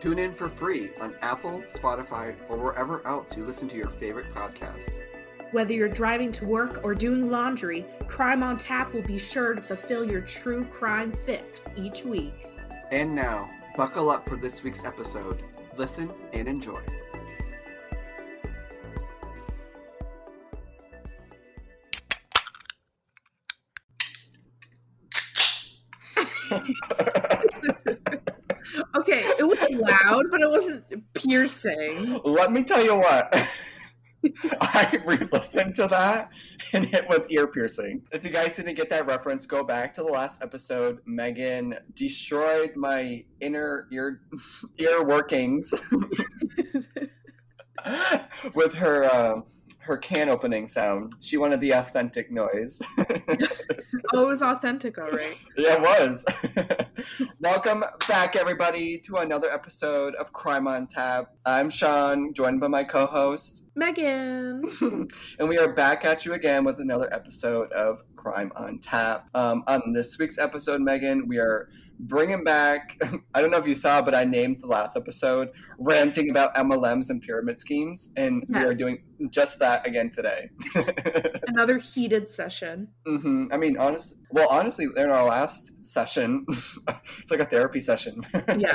Tune in for free on Apple, Spotify, or wherever else you listen to your favorite podcasts. Whether you're driving to work or doing laundry, Crime on Tap will be sure to fulfill your true crime fix each week. And now, buckle up for this week's episode. Listen and enjoy. Wasn't piercing. Let me tell you what. I re-listened to that and it was ear piercing. If you guys didn't get that reference, go back to the last episode. Megan destroyed my inner ear ear workings with her uh, her can opening sound. She wanted the authentic noise. Oh, it was authentic, all right. Yeah, it was. Welcome back, everybody, to another episode of Crime on Tap. I'm Sean, joined by my co-host, Megan. and we are back at you again with another episode of Crime on Tap. Um, on this week's episode, Megan, we are bringing back. I don't know if you saw, but I named the last episode "Ranting About MLMs and Pyramid Schemes," and we are doing just that again today. Another heated session. hmm I mean, honest. Well, honestly, in our last session, it's like a therapy session. Yeah.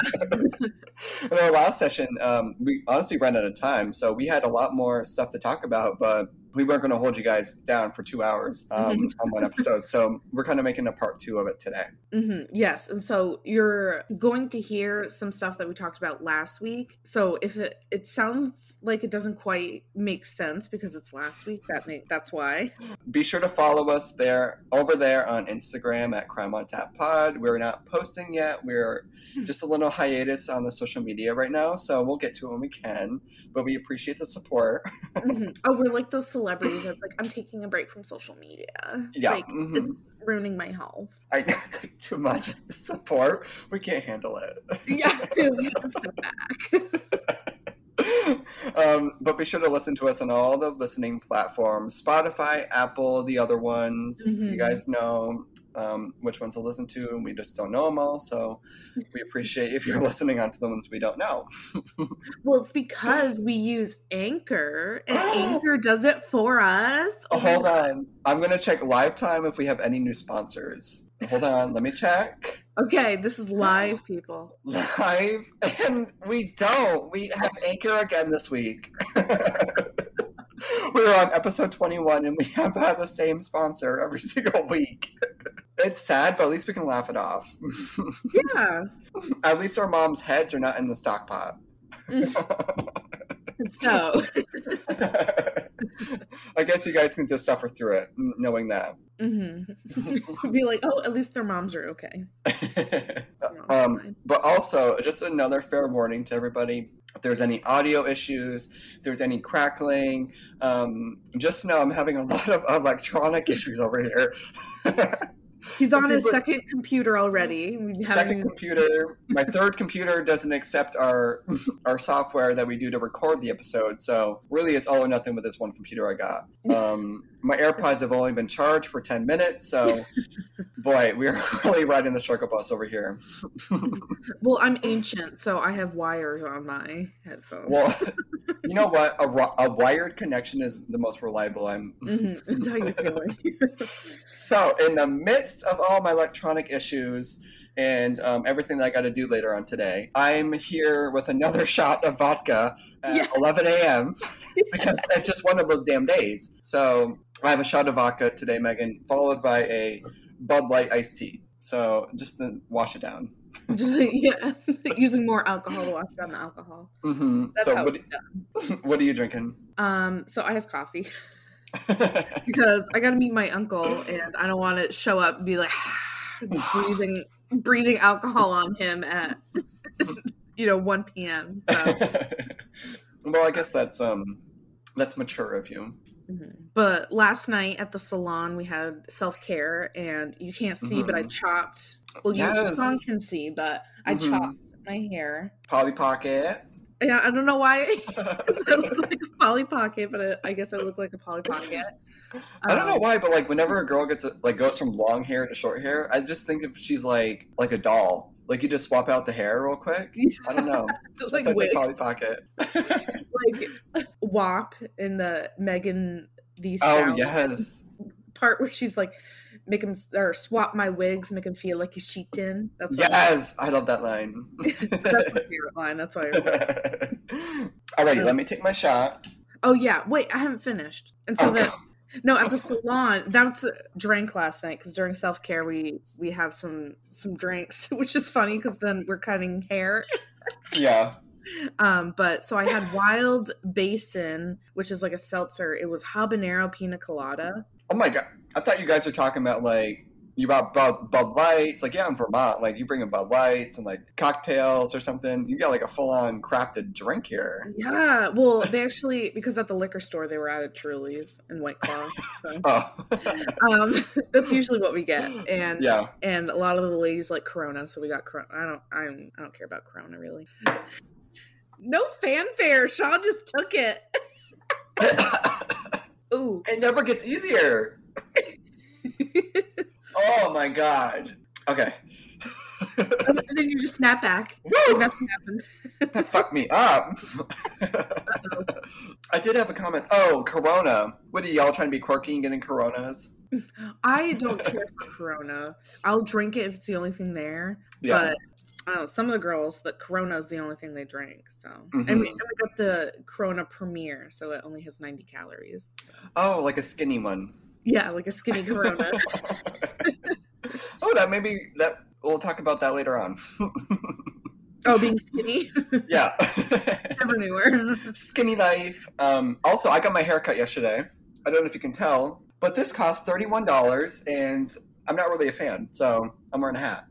in our last session, um, we honestly ran out of time, so we had a lot more stuff to talk about, but we weren't going to hold you guys down for two hours um, Mhm. on one episode. So we're kind of making a part two of it today. hmm Yes, and so you're going to hear some stuff that we talked about last week. So if it it sounds like it doesn't quite make sense because it's last week, that make that's why. Be sure to follow us there over there on Instagram at Crime on Tap Pod. We're not posting yet. We're just a little hiatus on the social media right now, so we'll get to it when we can. But we appreciate the support. Mhm. Oh, we're like those celebrities that's like I'm taking a break from social media. Yeah, like mhm. it's ruining my health. I know it's like too much support. We can't handle it. Yeah, we have to step back. um, but be sure to listen to us on all the listening platforms Spotify, Apple, the other ones. Mhm. You guys know um, which ones to listen to, and we just don't know them all. So we appreciate if you're listening onto the ones we don't know. well, it's because we use Anchor, and Anchor does it for us. Oh, hold on. I'm going to check live time if we have any new sponsors. Hold on. Let me check. Okay, this is live, people. Live, and we don't. We have Anchor again this week. We're on episode 21, and we have had the same sponsor every single week. It's sad, but at least we can laugh it off. Yeah. at least our mom's heads are not in the stock pot. So, I guess you guys can just suffer through it, knowing that. mhm. be like, oh, at least their moms are okay. Moms um, but also, just another fair warning to everybody: if there's any audio issues, if there's any crackling, um, just know I'm having a lot of electronic issues over here. He's on his second computer already. Second computer, my third computer doesn't accept our our software that we do to record the episode. So really, it's all or nothing with this one computer I got. Um, my AirPods have only been charged for ten minutes, so boy, we're really riding the struggle bus over here. Well, I'm ancient, so I have wires on my headphones. Well, you know what? A, a wired connection is the most reliable. I'm hmm Is how you feeling? so in the midst of all my electronic issues and um, everything that I got to do later on today, I'm here with another shot of vodka at Yeah. 11 a.m. because it's just one of those damn days. So I have a shot of vodka today, Megan, followed by a Bud Light iced tea. So just to wash it down. Just yeah, using more alcohol to wash down the alcohol. hmm That's So how what, done. what are you drinking? Um, so I have coffee because I got to meet my uncle, and I don't want to show up and be like breathing breathing alcohol on him at you know 1 p.m. So well, I guess that's um That's mature of you. Mhm. But last night at the salon, we had self care, and you can't see, but I Mhm. chopped. Well, you Yes. Sean can see, but I Mhm. chopped my hair. Polly Pocket. Yeah, I don't know why it look like a Polly Pocket, but it, I guess I look like a Polly Pocket. I don't know Um, why, but like whenever a girl gets like goes from long hair to short hair, I just think if she's like like a doll. Like you just swap out the hair real quick. I don't know. like That's why I say wigs, Polly Pocket. like WAP in the Megan the oh yes. part where she's like, make him or swap my wigs, make him feel like he's cheeked in. That's what Yes, I love that line. that's my favorite line. That's why. I Alrighty, let me take my shot. Oh yeah, wait, I haven't finished. And so Oh, God. no, at the salon, that's drank last night because during self care we we have some some drinks, which is funny because then we're cutting hair. Yeah. Um, but so I had Wild Basin, which is like a seltzer. It was habanero pina colada. Oh my god. I thought you guys were talking about like you bought Bud, Bud Lights. Like, yeah, I'm Vermont. Like, you bring in Bud Lights and like cocktails or something. You got like a full on crafted drink here. Yeah, well, they actually because at the liquor store they were out of Truly's and White Claw. So, Oh. um, that's usually what we get, and yeah. and a lot of the ladies like Corona, so we got Corona. I don't, I'm, I don't care about Corona really. No fanfare. Sean just took it. Ooh. it never gets easier. Oh my god. Okay. and then you just snap back. Like nothing happened. that fucked me up. I did have a comment. Oh, Corona. What are y'all trying to be quirky and getting Coronas? I don't care for Corona. I'll drink it if it's the only thing there. Yeah. But I don't know, some of the girls, the Corona is the only thing they drink. So, and, Mhm. we, and we got the Corona Premier, so it only has 90 calories. So. oh, like a skinny one. Yeah, like a skinny Corona. oh, that maybe that we'll talk about that later on. oh, being skinny? yeah. Never knew her. skinny life. Um, also, I got my hair cut yesterday. I don't know if you can tell, but this cost thirty-one dollars, and I'm not really a fan, so I'm wearing a hat.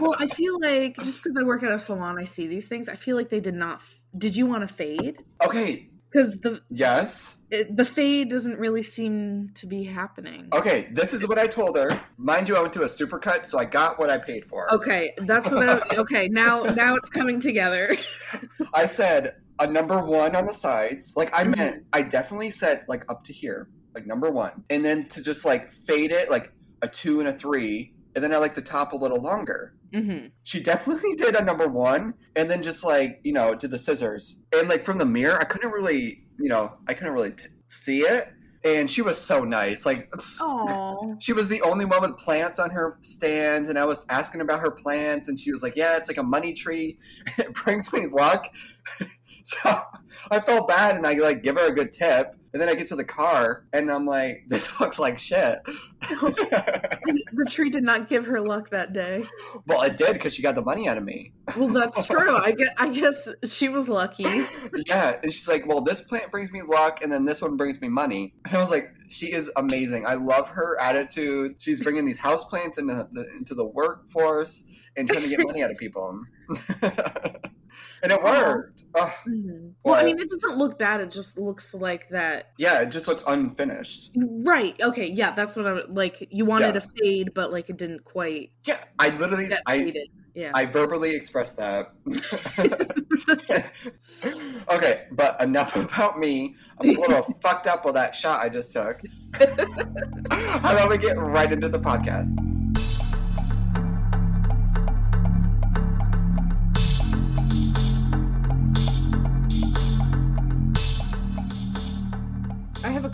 well, I feel like just because I work at a salon, I see these things. I feel like they did not. F- did you want to fade? okay. Because the Yes. it, the fade doesn't really seem to be happening. Okay. This is what I told her. Mind you, I went to a supercut, so I got what I paid for. Okay, that's what. I, okay, now now it's coming together. I said a number one on the sides. Like I Mhm. meant, I definitely said like up to here, like number one, and then to just like fade it like a two and a three, and then I like the top a little longer. hmm She definitely did a number one, and then just like you know did the scissors, and like from the mirror, I couldn't really, you know, I couldn't really t- see it. And she was so nice. Like Oh, she was the only one with plants on her stands, and I was asking about her plants, and she was like, "Yeah, it's like a money tree. it brings me luck." so I felt bad, and I like give her a good tip, and then I get to the car, and I'm like, "This looks like shit." the tree did not give her luck that day. well, it did because she got the money out of me. Well, that's true. I guess, I guess she was lucky. yeah, and she's like, "Well, this plant brings me luck, and then this one brings me money." And I was like, "She is amazing. I love her attitude. She's bringing these house plants into the, into the workforce and trying to get money out of people." and it worked. Ugh. Mhm. Well, I mean, it doesn't look bad. It just looks like that. yeah, it just looks unfinished. Right. Okay. Yeah, that's what I would like. You wanted Yeah. to fade, but like it didn't quite Yeah, I literally, I, faded. Yeah. I verbally expressed that. okay, but enough about me. I'm a little fucked up with that shot I just took. How about we get right into the podcast?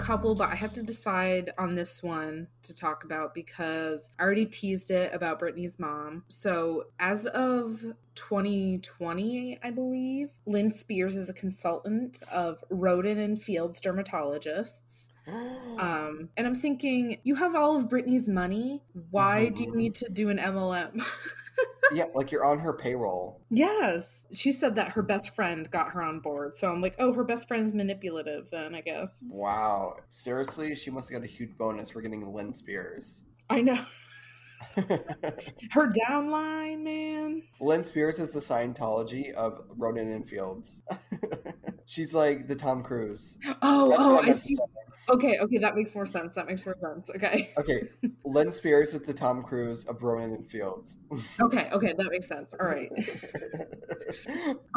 Couple, but I have to decide on this one to talk about because I already teased it about Britney's mom. So, as of 2020, I believe, Lynn Spears is a consultant of Rodan and Fields dermatologists. Um, and I'm thinking, you have all of Britney's money. Why do you Mhm. need to do an MLM? yeah, like you're on her payroll. yes. She said that her best friend got her on board. So I'm like, oh, her best friend's manipulative then, I guess. Wow. Seriously, she must have got a huge bonus for getting Lynn Spears. I know. Her downline, man. Lynn Spears is the Scientology of Rodan and Fields. She's like the Tom Cruise. Oh, That's oh, I I meant to see. Okay, okay, that makes more sense. That makes more sense. Okay. Okay, Lynn Spears is the Tom Cruise of Rodan and Fields. Okay, okay, that makes sense. All right.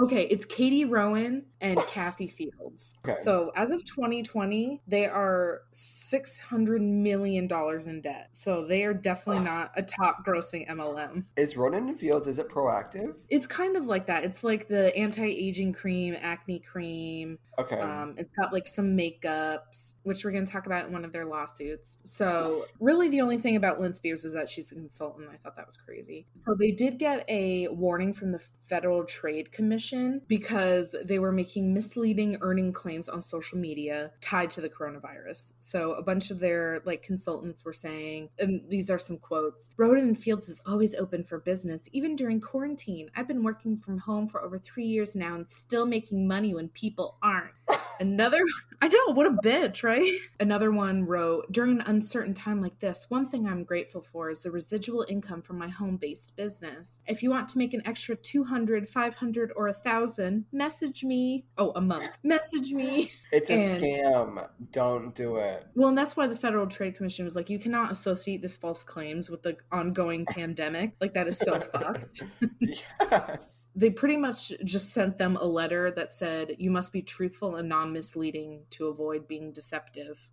Okay, it's Katie Rodan and Kathy Fields. Okay. So as of 2020, they are $600 million in debt. So they are definitely not a top grossing MLM. is Rodan and Fields? Is it Proactiv? It's kind of like that. It's like the anti aging cream, acne cream. Okay. Um, it's got like some makeups, which we're going to talk about in one of their lawsuits. So, really, the only thing about Lynn Spears is that she's a consultant. I thought that was crazy. So, they did get a warning from the Federal Trade Commission because they were making misleading earning claims on social media tied to the coronavirus. So, a bunch of their like consultants were saying, and these are some quotes Rodan and Fields is always open for business, even during quarantine. I've been working from home for over three years now and still making money when people aren't. Another, I know, what a bitch, right? Another one wrote During an uncertain time like this, one thing I'm grateful for is the residual income from my home based business. If you want to make an extra 200, 500, or a thousand, message me. Oh, a month. Message me. it's a and- scam. Don't do it. Well, and that's why the Federal Trade Commission was like, you cannot associate this false claims with the ongoing pandemic. Like, that is so fucked. yes. They pretty much just sent them a letter that said, you must be truthful and non misleading to avoid being deceptive.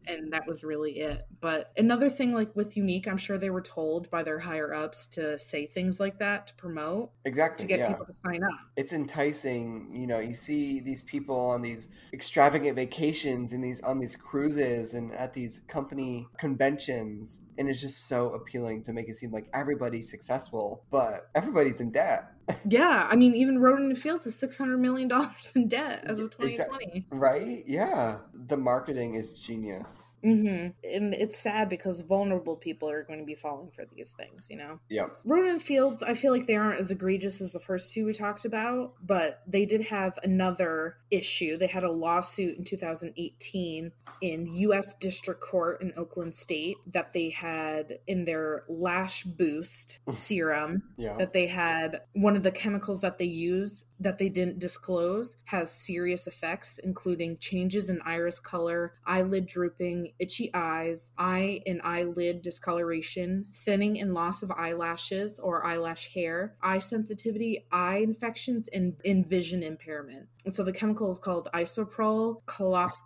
And that was really it. But another thing, like with Unique, I'm sure they were told by their higher ups to say things like that to promote, Exactly. to get yeah. people to sign up. it's enticing you know you see these people on these extravagant vacations and these on these cruises and at these company conventions and it's just so appealing to make it seem like everybody's successful but everybody's in debt Yeah. I mean, even Rodan and Fields is $600 million in debt as of Exact- 2020. right yeah the marketing is genius hmm And it's sad because vulnerable people are going to be falling for these things, you know? Yeah. Rodan Fields, I feel like they aren't as egregious as the first two we talked about, but they did have another issue. They had a lawsuit in 2018 in U.S. District Court in Oakland State that they had in their Lash Boost serum yeah that they had one of the chemicals that they use that they didn't disclose has serious effects including changes in iris color eyelid drooping itchy eyes eye and eyelid discoloration thinning and loss of eyelashes or eyelash hair eye sensitivity eye infections and, and vision impairment and so the chemical is called isoprol clopropyl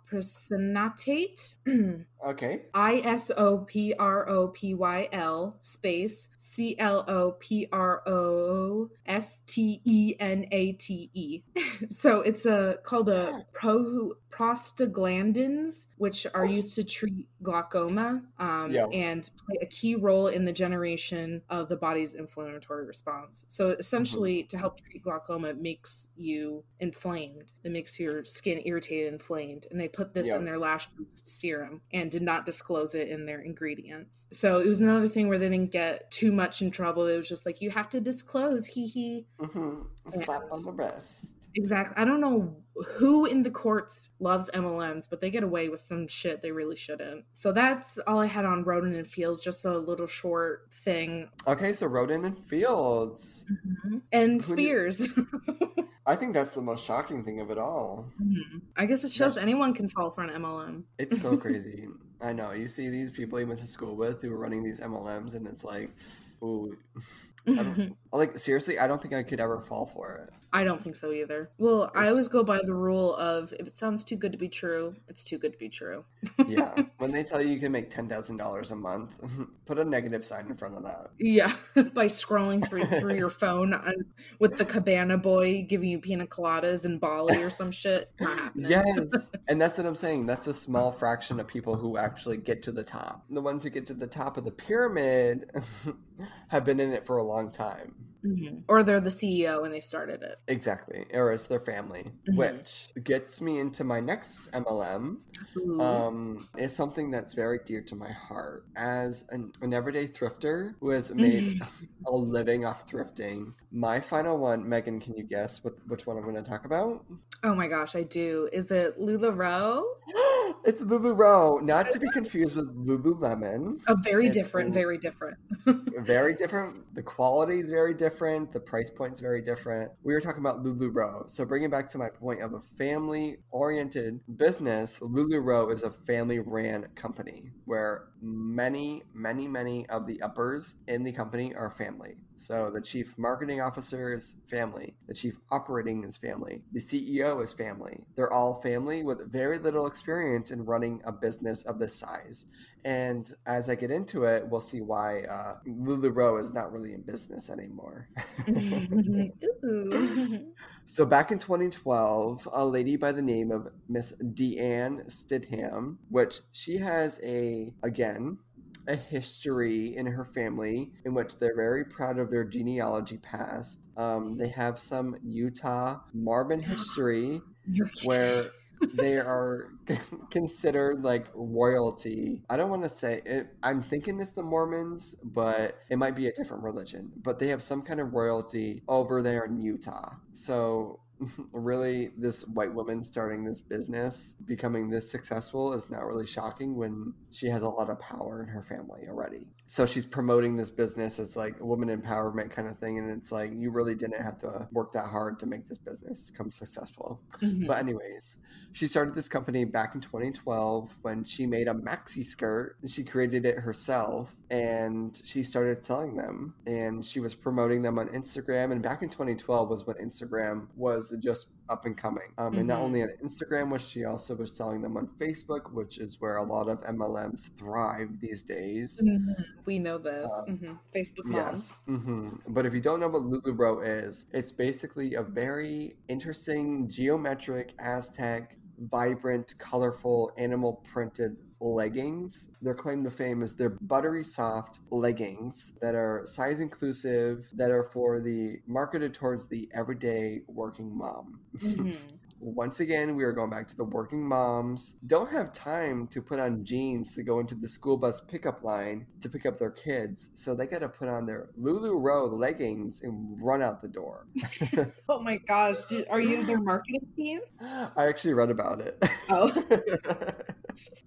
okay. I S O P R O P Y L space C L O P R O S T E N A T E. So it's a called a pro prostaglandins, which are used to treat glaucoma um, Yeah. and play a key role in the generation of the body's inflammatory response. So essentially, to help treat glaucoma, it makes you inflamed. It makes your skin irritated, inflamed, and they put this Yeah. in their lash boost serum and did not disclose it in their ingredients. So it was another thing where they didn't get too much in trouble. It was just like you have to disclose, hee hee. hmm slap on the wrist Exactly. I don't know who in the courts loves MLMs, but they get away with some shit they really shouldn't. So that's all I had on Rodan and Fields, just a little short thing. okay so rodan and fields And Who Spears. i think that's the most shocking thing of it all Mhm. I guess it shows That's- anyone can fall for an MLM. It's so crazy. I know. You see these people you went to school with who are running these MLMs, and it's like, ooh, I don't, like seriously, I don't think I could ever fall for it. I don't think so either. Well, I always go by the rule of if it sounds too good to be true, it's too good to be true. Yeah, when they tell you you can make ten thousand dollars a month, put a negative sign in front of that. Yeah, by scrolling through through your phone uh, with the cabana boy giving you pina coladas in Bali or some shit. It's not happening. Yes, and that's what I'm saying. That's a small fraction of people who actually get to the top. The ones who get to the top of the pyramid have been in it for a long time. Mhm. Or they're the CEO and they started it. Exactly, or it's their family, Mhm. which gets me into my next MLM, Ooh. um, is something that's very dear to my heart. As an, an everyday thrifter who has made a living off thrifting, my final one, Megan, can you guess what which one I'm going to talk about? Oh my gosh, I do. Is it LuLaRoe? it's LuLaRoe, not to be confused with Lululemon. Oh, very It's different, very different. very different. The quality is very different. The price point is very different. We were talking about LuLaRoe. So bringing back to my point of a family-oriented business, LuLaRoe is a family-ran company where many, many, many of the uppers in the company are family. So the chief marketing officer is family, the chief operating is family, the CEO is family. They're all family with very little experience in running a business of this size. And as I get into it, we'll see why uh, LuLaRoe is not really in business anymore. so back in 2012, a lady by the name of Miss Deanne Stidham, which she has a, again, a history in her family in which they're very proud of their genealogy past. Um, they have some Utah Mormon history where they are considered like royalty. I don't want to say it. I'm thinking it's the Mormons, but it might be a different religion. But they have some kind of royalty over there in Utah. So really this white woman starting this business becoming this successful is not really shocking when she has a lot of power in her family already so she's promoting this business as like a woman empowerment kind of thing and it's like you really didn't have to work that hard to make this business come successful mm-hmm. but anyways she started this company back in 2012 when she made a maxi skirt she created it herself and she started selling them and she was promoting them on instagram and back in 2012 was when instagram was just up and coming. Um, mm-hmm. And not mm-hmm. only on Instagram, which she also was selling them on Facebook, which is where a lot of MLMs thrive these days. Mm-hmm. We know this. Um, mm-hmm. Facebook moms. Yes. Mm-hmm. But if you don't know what LuLaRoe is, it's basically a very interesting geometric Aztec vibrant, colorful, animal printed leggings. Their claim to fame is their buttery soft leggings that are size inclusive, that are for the marketed towards the everyday working mom. Mm-hmm. Once again, we are going back to the working moms. Don't have time to put on jeans to go into the school bus pickup line to pick up their kids. So they got to put on their LuLaRoe leggings and run out the door. oh my gosh. Are you their marketing team? I actually read about it. Oh.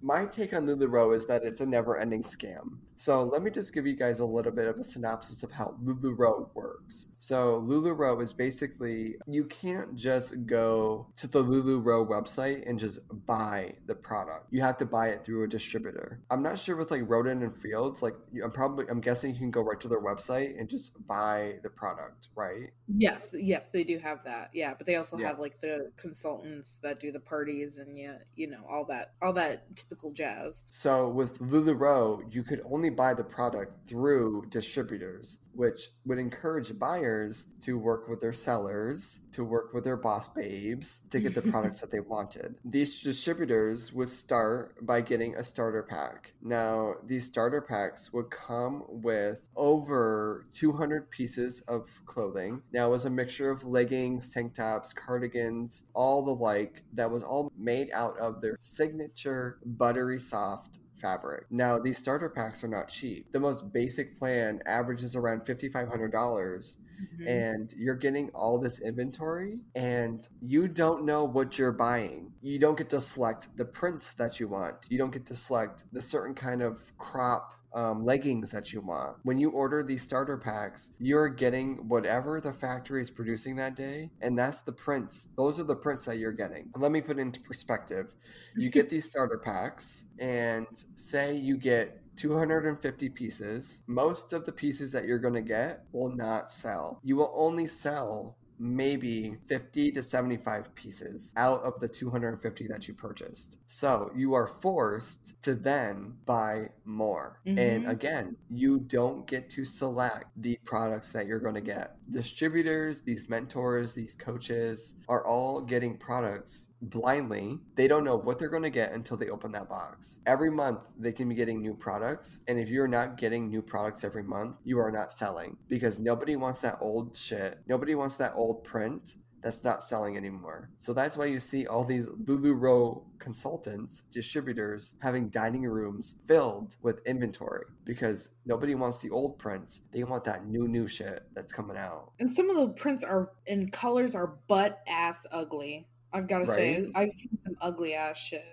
My take on LuLaRoe is that it's a never ending scam. So let me just give you guys a little bit of a synopsis of how LuLaRoe works. So LuLaRoe is basically, you can't just go to the LuLaRoe website and just buy the product. You have to buy it through a distributor. I'm not sure with like Rodan and Fields, like I'm probably, I'm guessing you can go right to their website and just buy the product, right? Yes, yes, they do have that. Yeah, but they also yeah. have like the consultants that do the parties and yeah, you know, all that, all that typical jazz. So with LuLaRoe, you could only buy the product through distributors which would encourage buyers to work with their sellers, to work with their boss babes to get the products that they wanted. These distributors would start by getting a starter pack. Now, these starter packs would come with over 200 pieces of clothing. Now, it was a mixture of leggings, tank tops, cardigans, all the like, that was all made out of their signature buttery soft fabric. Now, these starter packs are not cheap. The most basic plan averages around $5,500. Mm-hmm. And you're getting all this inventory, and you don't know what you're buying. You don't get to select the prints that you want. You don't get to select the certain kind of crop um, leggings that you want. When you order these starter packs, you're getting whatever the factory is producing that day, and that's the prints. Those are the prints that you're getting. Let me put it into perspective. You get these starter packs, and say you get 250 pieces. Most of the pieces that you're going to get will not sell. You will only sell maybe 50 to 75 pieces out of the 250 that you purchased. So you are forced to then buy more. Mm-hmm. And again, you don't get to select the products that you're going to get. Distributors, these mentors, these coaches are all getting products blindly. They don't know what they're going to get until they open that box. Every month, they can be getting new products. And if you're not getting new products every month, you are not selling because nobody wants that old shit. Nobody wants that old print that's not selling anymore. So that's why you see all these LuLaRoe consultants, distributors having dining rooms filled with inventory because nobody wants the old prints. They want that new, new shit that's coming out. And some of the prints are and colors are butt ass ugly. I've got to right? say, I've seen some ugly ass shit.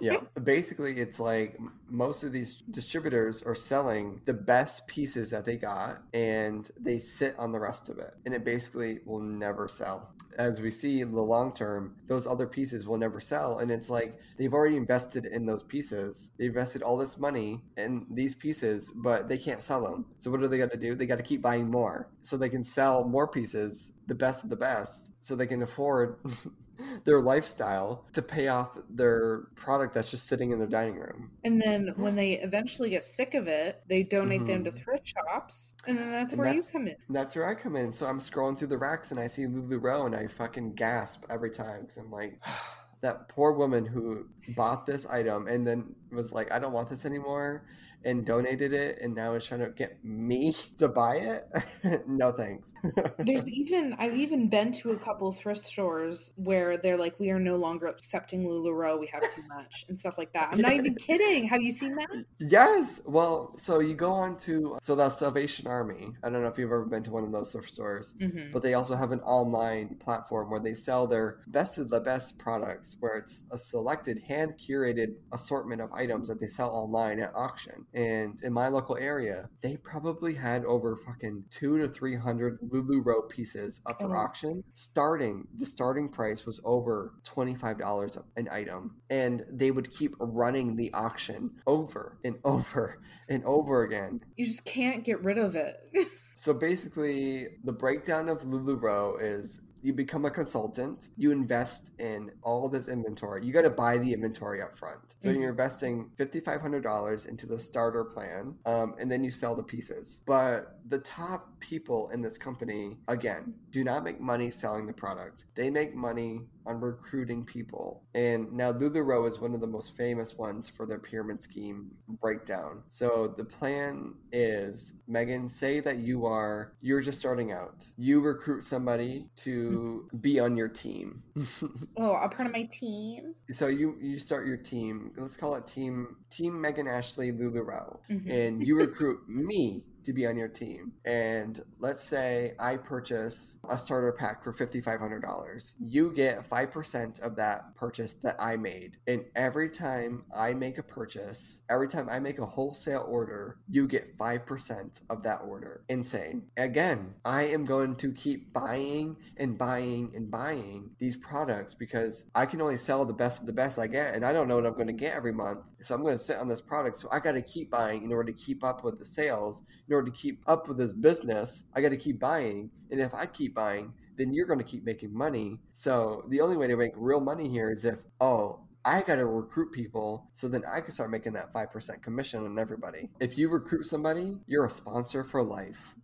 yeah basically it's like most of these distributors are selling the best pieces that they got and they sit on the rest of it and it basically will never sell as we see in the long term those other pieces will never sell and it's like they've already invested in those pieces they invested all this money in these pieces but they can't sell them so what do they got to do they got to keep buying more so they can sell more pieces the best of the best so they can afford their lifestyle to pay off their product that's just sitting in their dining room. And then when they eventually get sick of it, they donate them to Mhm. thrift shops. And then that's And where that's- you come in. That's where I come in. So I'm scrolling through the racks and I see LuLaRoe and I fucking gasp every time because I'm like, that poor woman who bought this item and then was like, I don't want this anymore and donated it and now is trying to get me to buy it. no thanks. There's even I've even been to a couple thrift stores where they're like, we are no longer accepting LuLaRoe. We have too much and stuff like that. I'm not even kidding. Have you seen that? Yes. Well, so you go on to so that's Salvation Army. I don't know if you've ever been to one of those thrift stores, Mm-hmm. but they also have an online platform where they sell their best of the best products, where it's a selected, hand curated assortment of items that they sell online at auction. And in my local area, they probably had over fucking two to three hundred LuLaRoe pieces up for Oh. auction. Starting, the starting price was over twenty five dollars an item, and they would keep running the auction over and over and over again. You just can't get rid of it. So basically, the breakdown of LuLaRoe is you become a consultant, you invest in all this inventory. You got to buy the inventory up front. So Mhm. you're investing $5,500 into the starter plan, um, and then you sell the pieces. But the top people in this company, again, do not make money selling the product. They make money on recruiting people. And now LuLaRoe is one of the most famous ones for their pyramid scheme breakdown. So the plan is, Megan, say that you are you're just starting out. You recruit somebody to be on your team. oh, a part of my team. so you you start your team. Let's call it team Team Megan Ashley LuLaRoe Mhm. and you recruit me to be on your team. And let's say I purchase a starter pack for $5,500. You get 5% of that purchase that I made. And every time I make a purchase, every time I make a wholesale order, you get 5% of that order. Insane. Again, I am going to keep buying and buying and buying these products because I can only sell the best of the best I get. And I don't know what I'm going to get every month. So I'm going to sit on this product. So I got to keep buying in order to keep up with the sales in order to keep up with this business, I got to keep buying. And if I keep buying, then you're going to keep making money. So the only way to make real money here is if, oh, I got to recruit people so then I can start making that 5% commission on everybody. If you recruit somebody, you're a sponsor for life.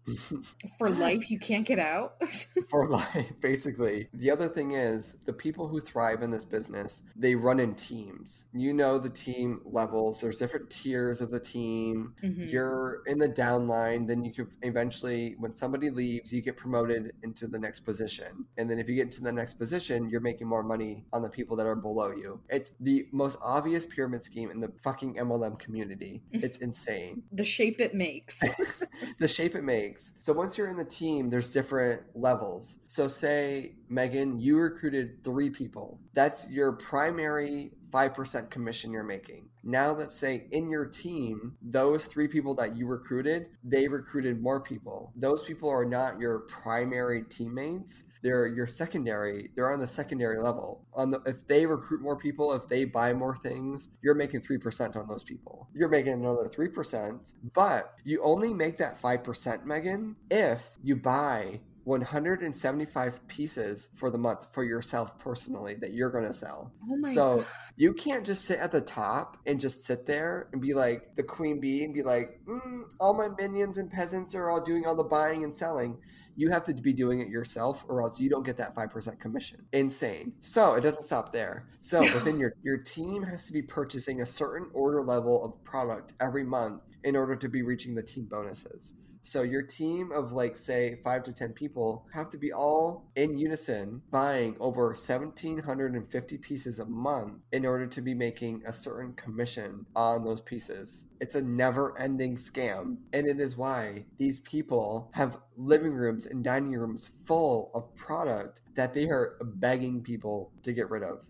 For life, you can't get out. for life, basically. The other thing is the people who thrive in this business, they run in teams. You know the team levels. There's different tiers of the team. Mhm. You're in the downline then you could eventually, when somebody leaves, you get promoted into the next position. And then if you get to the next position, you're making more money on the people that are below you. It's the most obvious pyramid scheme in the fucking MLM community. It's insane the shape it makes. the shape it makes. So once you're in the team, there's different levels. So say Megan, you recruited three people. That's your primary 5% commission you're making. Now let's say in your team, those three people that you recruited, they recruited more people. Those people are not your primary teammates. They're your secondary. They're on the secondary level. On the if they recruit more people, if they buy more things, you're making 3% on those people. You're making another 3%, but you only make that 5%, Megan, if you buy 175 pieces for the month for yourself personally that you're going to sell. Oh so god. you can't just sit at the top and just sit there and be like the queen bee and be like, mm, all my minions and peasants are all doing all the buying and selling. You have to be doing it yourself, or else you don't get that five percent commission. Insane. So it doesn't stop there. So within your your team has to be purchasing a certain order level of product every month in order to be reaching the team bonuses. So your team of like say five to ten people have to be all in unison buying over 1750 pieces a month in order to be making a certain commission on those pieces. It's a never ending scam. And it is why these people have living rooms and dining rooms full of product that they are begging people to get rid of.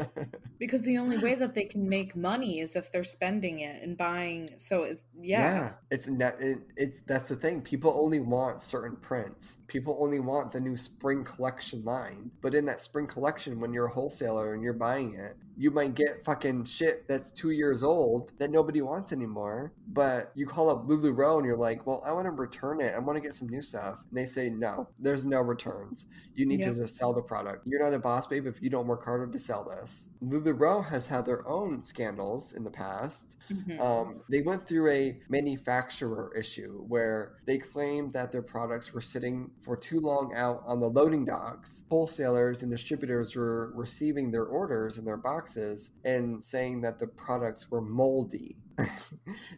because the only way that they can make money is if they're spending it and buying. So it's yeah, yeah it's not. It, it's that's the thing. People only want certain prints. People only want the new spring collection line. But in that spring collection, when you're a wholesaler and you're buying it, you might get fucking shit that's two years old that nobody wants anymore. But you call up LuLaRoe and you're like, well, I want to return it. I want to get some new stuff. And they say no, there's no returns. You need yep. to just sell the product. You're not a boss babe if you don't work harder to sell this. LuLaRoe has had their own scandals in the past. Mm-hmm. Um, they went through a manufacturer issue where they claimed that their products were sitting for too long out on the loading docks. Wholesalers and distributors were receiving their orders in their boxes and saying that the products were moldy.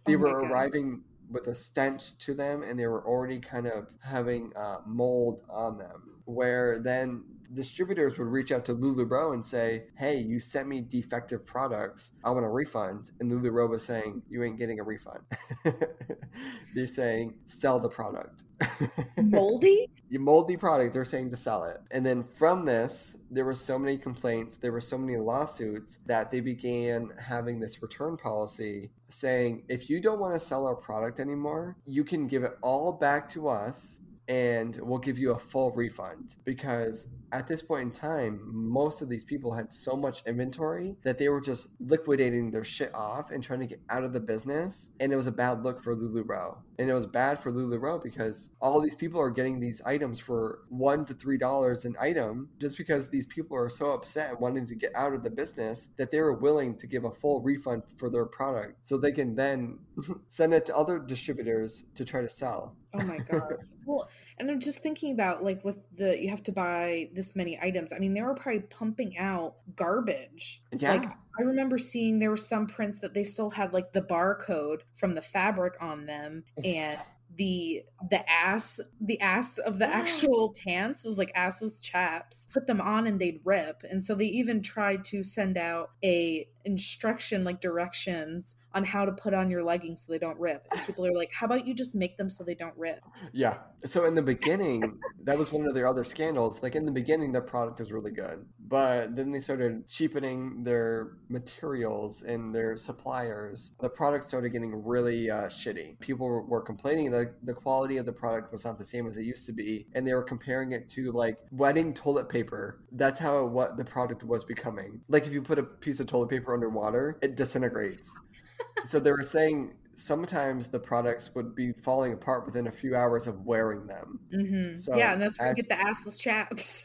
they oh were arriving with a stench to them and they were already kind of having uh, mold on them where then distributors would reach out to LuLaRoe and say, "Hey, you sent me defective products. I want a refund." And LuLaRoe was saying, "You ain't getting a refund." They're saying, "Sell the product." Moldy? the moldy product. They're saying to sell it. And then from this, there were so many complaints, there were so many lawsuits that they began having this return policy saying, "If you don't want to sell our product anymore, you can give it all back to us." and we'll give you a full refund because at this point in time, most of these people had so much inventory that they were just liquidating their shit off and trying to get out of the business. And it was a bad look for LuLaRoe. And it was bad for LuLaRoe because all these people are getting these items for one to three dollars an item just because these people are so upset and wanting to get out of the business that they were willing to give a full refund for their product so they can then send it to other distributors to try to sell. Oh my god. well, and I'm just thinking about like with the you have to buy this many items. I mean, they were probably pumping out garbage. Yeah. Like I remember seeing there were some prints that they still had like the barcode from the fabric on them and the the ass the ass of the actual pants was like assless chaps. Put them on and they'd rip. And so they even tried to send out a instruction like directions on how to put on your leggings so they don't rip. And people are like how about you just make them so they don't rip? Yeah. So in the beginning that was one of their other scandals. Like in the beginning their product was really good but then they started cheapening their materials and their suppliers. The product started getting really uh, shitty. People were complaining that the quality of the product was not the same as it used to be and they were comparing it to like wedding toilet paper that's how what the product was becoming like if you put a piece of toilet paper underwater, it disintegrates. so they were saying sometimes the products would be falling apart within a few hours of wearing them. Mm-hmm. So yeah, and that's where as, you get the assless chaps.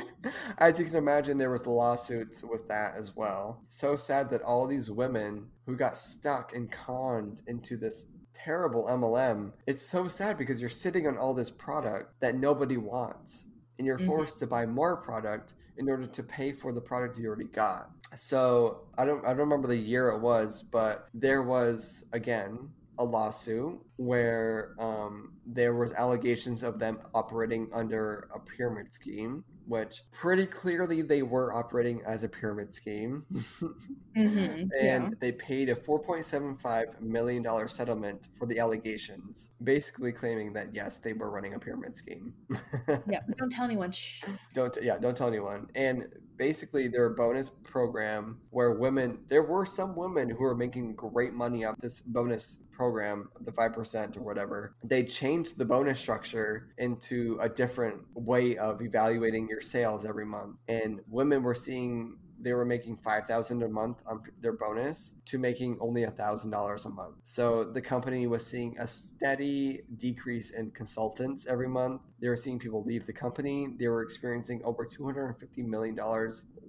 as you can imagine, there was lawsuits with that as well. So sad that all these women who got stuck and conned into this terrible MLM. It's so sad because you're sitting on all this product that nobody wants, and you're mm-hmm. forced mm-hmm. to buy more product in order to pay for the product you already got. So I don't I don't remember the year it was, but there was again a lawsuit where um, there was allegations of them operating under a pyramid scheme which pretty clearly they were operating as a pyramid scheme. mm-hmm, and yeah. they paid a $4.75 million settlement for the allegations, basically claiming that, yes, they were running a pyramid scheme. yeah, don't tell anyone. Shh. Don't, yeah, don't tell anyone. And basically, their bonus program where women, there were some women who were making great money off this bonus program, the 5% or whatever, they changed the bonus structure into a different way of evaluating your sales every month. And women were seeing they were making 5000 a month on their bonus to making only $1000 a month. So the company was seeing a steady decrease in consultants every month. They were seeing people leave the company. They were experiencing over $250 million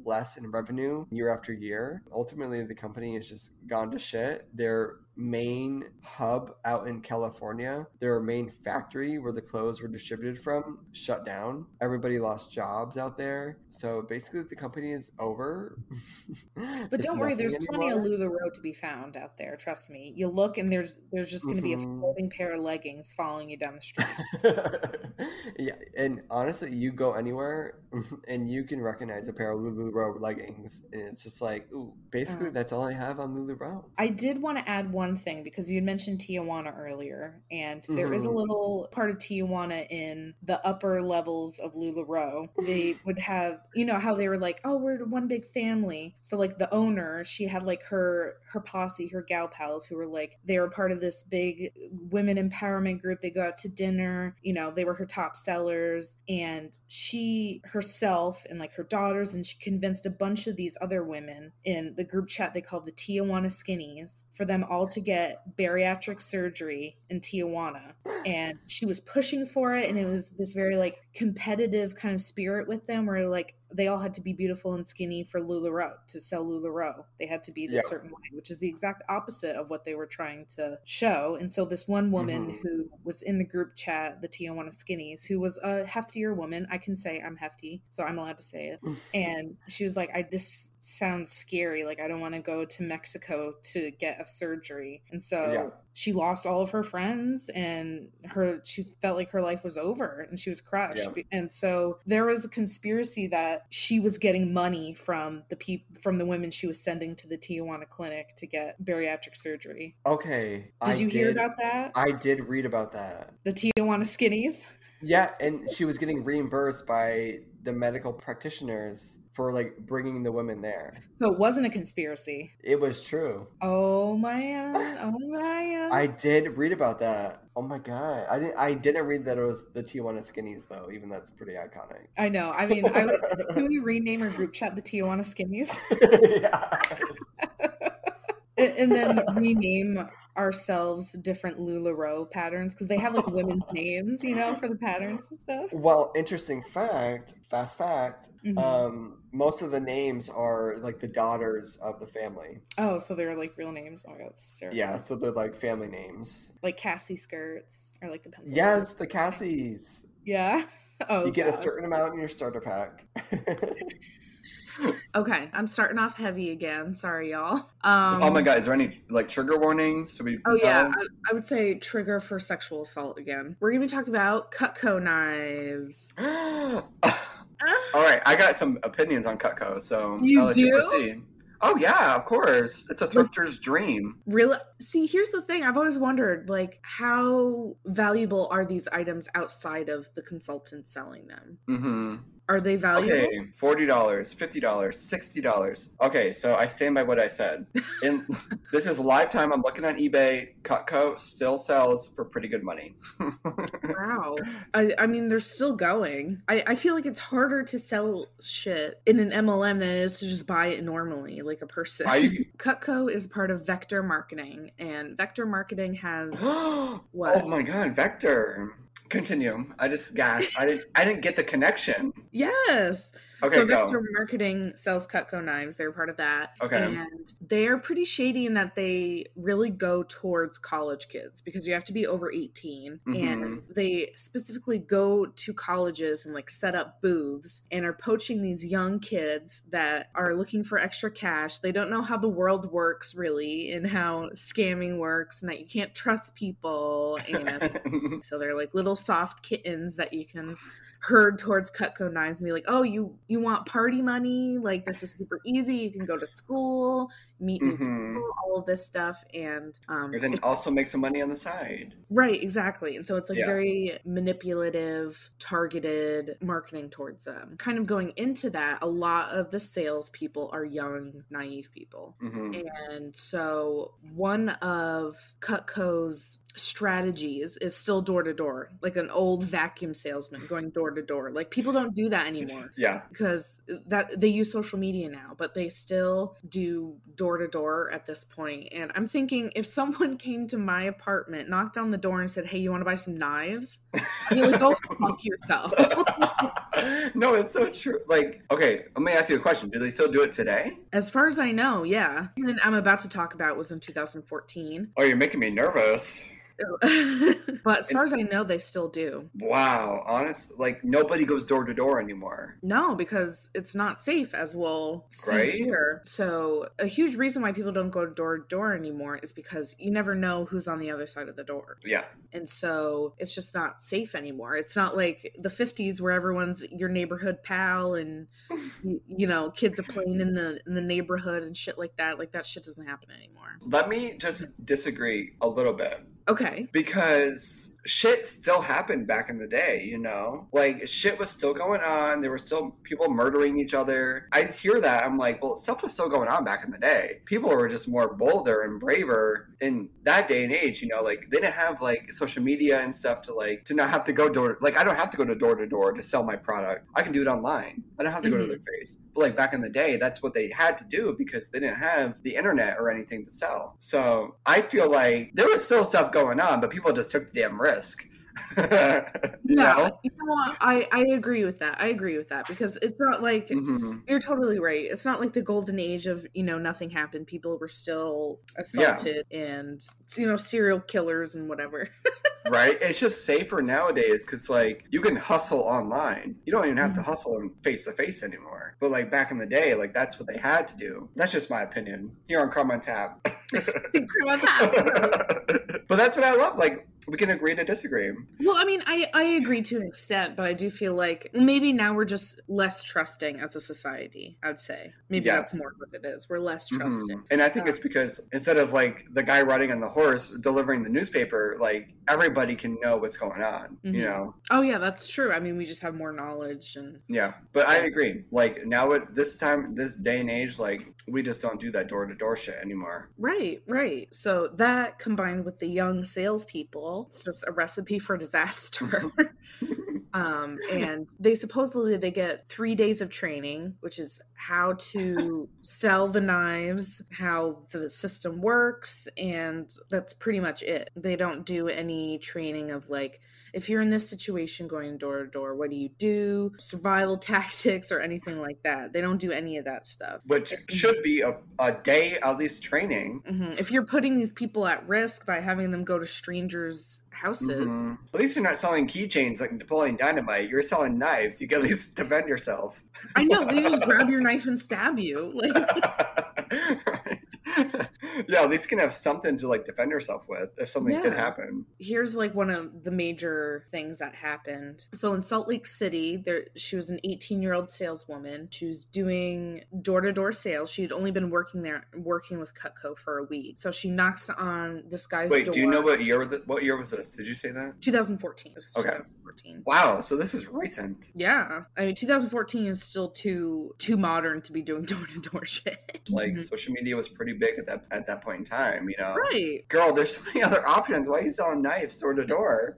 less in revenue year after year. Ultimately the company has just gone to shit. They're main hub out in California, their main factory where the clothes were distributed from, shut down. Everybody lost jobs out there. So basically, the company is over. but don't worry, there's anymore. plenty of LuLaRoe to be found out there. Trust me. You look, and there's there's just going to mm-hmm. be a mm-hmm. floating pair of leggings following you down the street. yeah, and honestly, you go anywhere, and you can recognize a pair of LuLaRoe leggings, and it's just like, ooh, basically, uh, that's all I have on LuLaRoe. I did want to add one one thing because you had mentioned Tijuana earlier, and there is a Mhm. little part of Tijuana in the upper levels of LuLaRoe. They would have, you know, how they were like, "Oh, we're one big family." So like the owner, she had like her her posse, her gal pals, who were like they were part of this big women empowerment group. They go out to dinner, you know, they were her top sellers, and she herself and like her daughters, and she convinced a bunch of these other women in the group chat they called the Tijuana Skinnies for them all to get bariatric surgery in Tijuana. And she was pushing for it, and it was this very like competitive kind of spirit with them where like they all had to be beautiful and skinny for LuLaRoe to sell LuLaRoe. They had to be this Yeah. certain way, which is the exact opposite of what they were trying to show. And so this one woman Mhm. who was in the group chat, the Tijuana Skinnies, who was a heftier woman, I can say I'm hefty, so I'm allowed to say it. And she was like, "I this sounds scary. Like I don't want to go to Mexico to get a surgery." And so Yeah. she lost all of her friends and her she felt like her life was over and she was crushed Yeah. and so there was a conspiracy that she was getting money from the peop- from the women she was sending to the Tijuana clinic to get bariatric surgery Okay. did I you hear about that I did read about that. the Tijuana skinnies Yeah, and she was getting reimbursed by the medical practitioners for like bringing the women there. so it wasn't a conspiracy It was true. oh man uh, oh man uh. I did read about that. Oh my god, I didn't. I didn't read that it was the Tijuana Skinnies though. Even that's pretty iconic. I know i mean I would, can we rename our group chat the Tijuana skinnies and and then rename ourselves different LuLaRoe patterns because they have like women's names, you know, for the patterns and stuff. Well, interesting fact, fast fact. Mhm. Um, most of the names are like the daughters of the family. oh, so they're like real names. Oh my god. Yeah, so they're like family names. like Cassie skirts or like the pencil. Yes, skirts. the Cassies. Yeah. Oh, you get a certain amount in your starter pack. Okay, I'm starting off heavy again. Sorry, y'all. Um, oh my god, is there any like trigger warnings? So we Oh yeah. I, I would say trigger for sexual assault again. We're gonna be talking about Cutco knives. All right, I got some opinions on Cutco, so You I'll do? you proceed. Oh yeah, of course. It's a thrifter's dream. Really? See, here's the thing. I've always wondered, like, how valuable are these items outside of the consultant selling them? hmm Are they valuable? Okay, forty dollars, fifty dollars, sixty dollars. Okay, so I stand by what I said. In this is live time. I'm looking on eBay. Cutco still sells for pretty good money. Wow. I, I mean, they're still going. I, I feel like it's harder to sell shit in an MLM than it is to just buy it normally, like a person. I- Cutco is part of Vector Marketing, and Vector Marketing has what? oh my god, Vector. Continue. I just gasped. I didn't. I didn't get the connection. Yes. Okay, so go. Vector Marketing sells Cutco knives. They're part of that. Okay. And they're pretty shady in that they really go towards college kids because you have to be over 18. And Mhm. they specifically go to colleges and like set up booths and are poaching these young kids that are looking for extra cash. They don't know how the world works really and how scamming works and that you can't trust people. And so they're like little soft kittens that you can herd towards Cutco knives and be like, "Oh, you you want party money? Like this is super easy. You can go to school, meet new Mhm. people, all of this stuff." And um, and then also make some money on the side. right, exactly. And so it's like Yeah. very manipulative, targeted marketing towards them. Kind of going into that, a lot of the salespeople are young, naive people. hmm And so one of Cutco's strategies is still door to door, like an old vacuum salesman going door to door. Like people don't do that anymore Yeah. Because that they use social media now, but they still do door to door at this point. And I'm thinking if someone came to my apartment, knocked on the door and said, "Hey, you want to buy some knives?" I'd be like, oh, "Go fuck yourself." no, it's so true. Like, okay, let me ask you a question. Do they still do it today? as far as I know, yeah. And I'm about to talk about was in 2014. Oh, you're making me nervous. but as far as I know, they still do. Wow, honest, like nobody goes door to door anymore. No, because it's not safe, as we'll see Right. here. So, a huge reason why people don't go door to door anymore is because you never know who's on the other side of the door. Yeah, And so it's just not safe anymore. It's not like the 50s where everyone's your neighborhood pal and you, you know, kids are playing in the in the neighborhood and shit like that. Like that shit doesn't happen anymore. let me just disagree a little bit. Okay. because shit still happened back in the day, you know? Like shit was still going on. There were still people murdering each other. I hear that. I'm like, well, stuff was still going on back in the day. People were just more bolder and braver in that day and age, you know, like they didn't have like social media and stuff to like to not have to go door like I don't have to go to door to door to sell my product. I can do it online. I don't have to go to Mhm. their face. But like back in the day, that's what they had to do because they didn't have the internet or anything to sell. So I feel like there was still stuff going on, but people just took the damn risk. Yeah, know? you know? I I agree with that. I agree with that because it's not like Mhm. you're totally right. It's not like the golden age of you know nothing happened. People were still assaulted and you know serial killers and whatever. right? It's just safer nowadays because like you can hustle online. You don't even have to Mhm. hustle face to face anymore. But like back in the day, like that's what they had to do. That's just my opinion. Here on Crime on Tap. But that's what I love. Like we can agree to disagree. Well, I mean, I I agree to an extent, but I do feel like maybe now we're just less trusting as a society. I'd say maybe Yes. that's more what it is. We're less Mhm. trusting. And I think Yeah. it's because instead of like the guy riding on the horse delivering the newspaper, like everybody can know what's going on. You Mhm. know. Oh yeah, that's true. I mean, we just have more knowledge and Yeah, but I agree. Like now, at this time, this day and age, like we just don't do that door to door shit anymore. Right, right. So that combined with the young salespeople, it's just a recipe for disaster. um, and they supposedly they get three days of training, which is how to sell the knives, how the system works, and that's pretty much it. They don't do any training of like if you're in this situation going door to door, what do you do? Survival tactics or anything like that. They don't do any of that stuff. Which should be a, a day at least training. hmm If you're putting these people at risk by having them go to strangers' houses, Mhm. At least you're not selling keychains like Napoleon Dynamite. You're selling knives. You can at least defend yourself. I know they just grab your knife and stab you. Like. yeah, at least you can have something to like defend yourself with if something did Yeah. happen. here's like one of the major things that happened. So in Salt Lake City, there she was an 18 year old saleswoman. She was doing door to door sales. She had only been working there, working with Cutco for a week. So she knocks on this guy's Wait, door. do you know what year? What year was this? Did you say that? 2014. This Okay. 2014. Wow, so this is recent. Yeah, I mean 2014 is still too too modern to be doing door to door shit. Like Mhm. social media was pretty big at that at that point in time. You know, Right. girl, there's so many other options. Why are you selling knives door to door?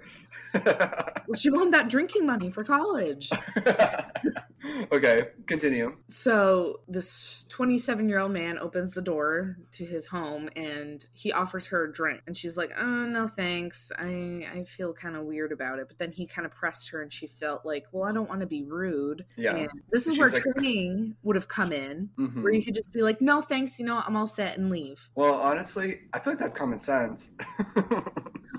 Well, she wanted that drinking money for college. okay, continue. So this 27 year old man opens the door to his home and he offers her a drink. And she's like, oh, no, thanks. I, I feel kind of weird about it. But then he kind of pressed her and she felt like, well, I don't want to be rude. Yeah. And this is She's where like- training would have come in, Mhm. where you could just be like, no, thanks. You know, I'm all set and leave. Well, honestly, I feel like that's common sense.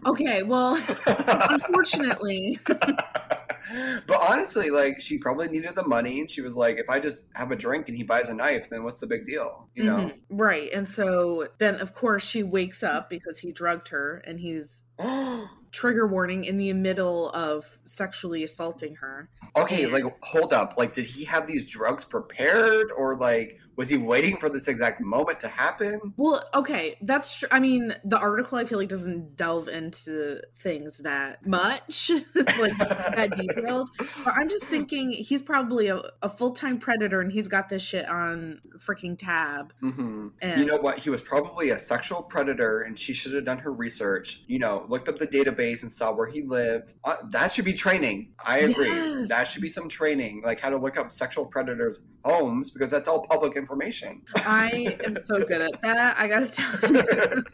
Okay, well, unfortunately, but honestly, like she probably needed the money, and she was like, "If I just have a drink and he buys a knife, then what's the big deal?" You know. Mhm. right. And so then, of course, she wakes up because he drugged her and he's trigger warning in the middle of sexually assaulting her. okay, And- like hold up. Like, did he have these drugs prepared, or like was he waiting for this exact moment to happen? Well, okay, that's true. I mean, the article I feel like doesn't delve into things that much, like that detailed. But I'm just thinking he's probably a, a full time predator and he's got this shit on freaking tab. hmm And You know what? He was probably a sexual predator, and she should have done her research. You know, looked up the database and saw where he lived. Uh, that should be training. I agree. Yes. That should be some training, like how to look up sexual predators' homes, because that's all public information. I am so good at that. I gotta tell you.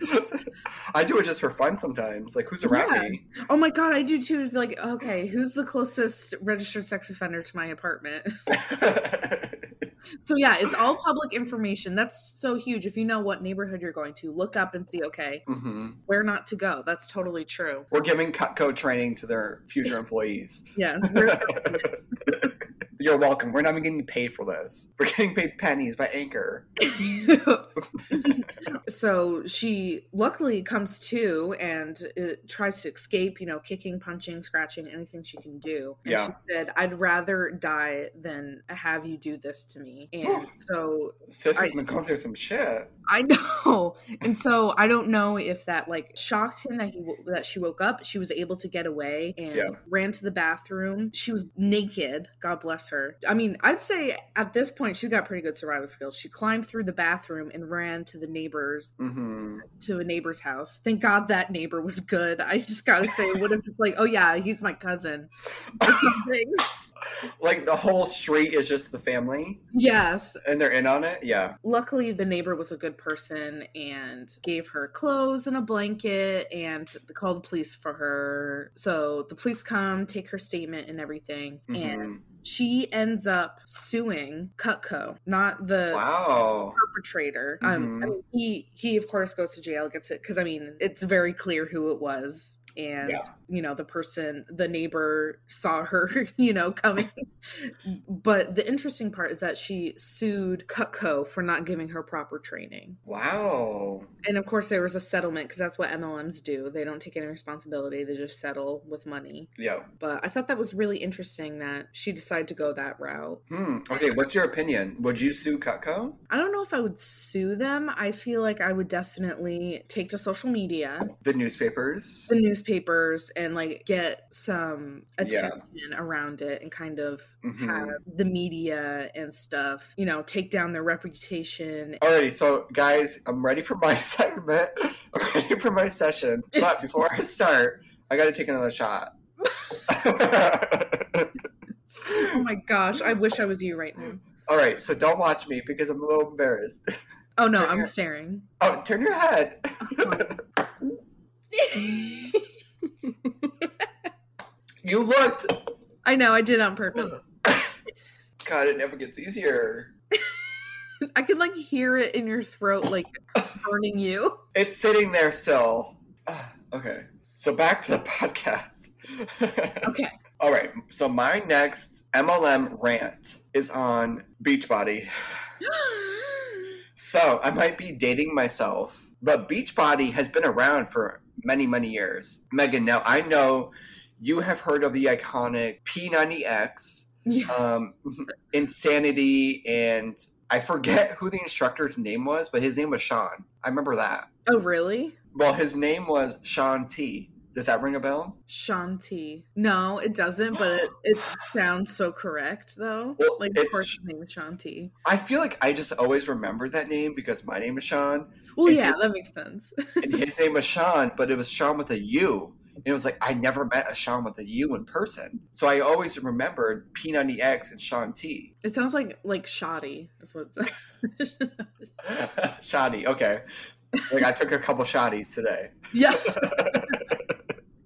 I do it just for fun sometimes. Like, who's around Yeah. me? Oh my god, I do too. It's Like, okay, who's the closest registered sex offender to my apartment? So yeah, it's all public information. That's so huge. If you know what neighborhood you're going to, look up and see, okay, hmm where not to go. That's totally true. We're giving Cutco training to their future employees. Yes. You're welcome. We're not even getting paid for this. We're getting paid pennies by Anchor. so she luckily comes to and uh, tries to escape, you know, kicking, punching, scratching, anything she can do. And Yeah. she said, I'd rather die than have you do this to me. And so Sis has been going through some shit. I know. And so I don't know if that like shocked him that he that she woke up. She was able to get away and Yeah. ran to the bathroom. She was naked. God bless her. I mean, I'd say at this point she's got pretty good survival skills. She climbed through the bathroom and ran to the neighbors hmm to a neighbor's house. Thank God that neighbor was good. I just gotta say, what if it's like, oh yeah, he's my cousin or something? Like the whole street is just the family yes. and they're in on it. Yeah. Luckily, the neighbor was a good person and gave her clothes and a blanket and called the police for her. So the police come, take her statement and everything, and Mhm. she ends up suing Cutco, not the Wow. perpetrator. Um, I Mhm. mean, he he of course goes to jail, gets it because I mean it's very clear who it was. And Yeah. You know the person, the neighbor saw her, you know, coming. but the interesting part is that she sued Cutco for not giving her proper training. Wow. And of course, there was a settlement because that's what MLMs do. They don't take any responsibility; they just settle with money. Yeah. But I thought that was really interesting that she decided to go that route. Hmm. Okay. What's your opinion? Would you sue Cutco? I don't know if I would sue them. I feel like I would definitely take to social media, The newspapers? the newspapers, and like get some Yeah. attention around it and kind of Mhm. have the media and stuff, you know, take down their reputation. Alrighty, so guys, I'm ready for my segment. I'm ready for my session. But before I start, I gotta take another shot. Oh my gosh, I wish I was you right now. Alright, so don't watch me because I'm a little embarrassed. Oh no, Turn I'm your- staring. Oh, turn your head. You looked. I know, I did on purpose. God, it never gets easier. I can like hear it in your throat, like burning you. It's sitting there still. Okay, so back to the podcast. Okay. All right, so my next MLM rant is on Beachbody. So I might be dating myself, but Beachbody has been around for many, many years. Megan, now I know you have heard of the iconic P90X, yeah. um, Insanity, and I forget who the instructor's name was, but his name was Shaun. I remember that. Oh really? Well, his name was Shaun T. Does that ring a bell? Shanti. No, it doesn't, but it, it sounds so correct though. Well, like of course his name is Shanti. I feel like I just always remember that name because my name is Sean, Well It yeah, is- that makes sense. and his name was Shaun, but it was Shaun with a U. And it was like I never met a Shaun with a U in person, so I always remembered P90X and Shaun T. it sounds like like shoddy. That's what it's Shoddy, okay. Like I took a couple shotties today. Yeah.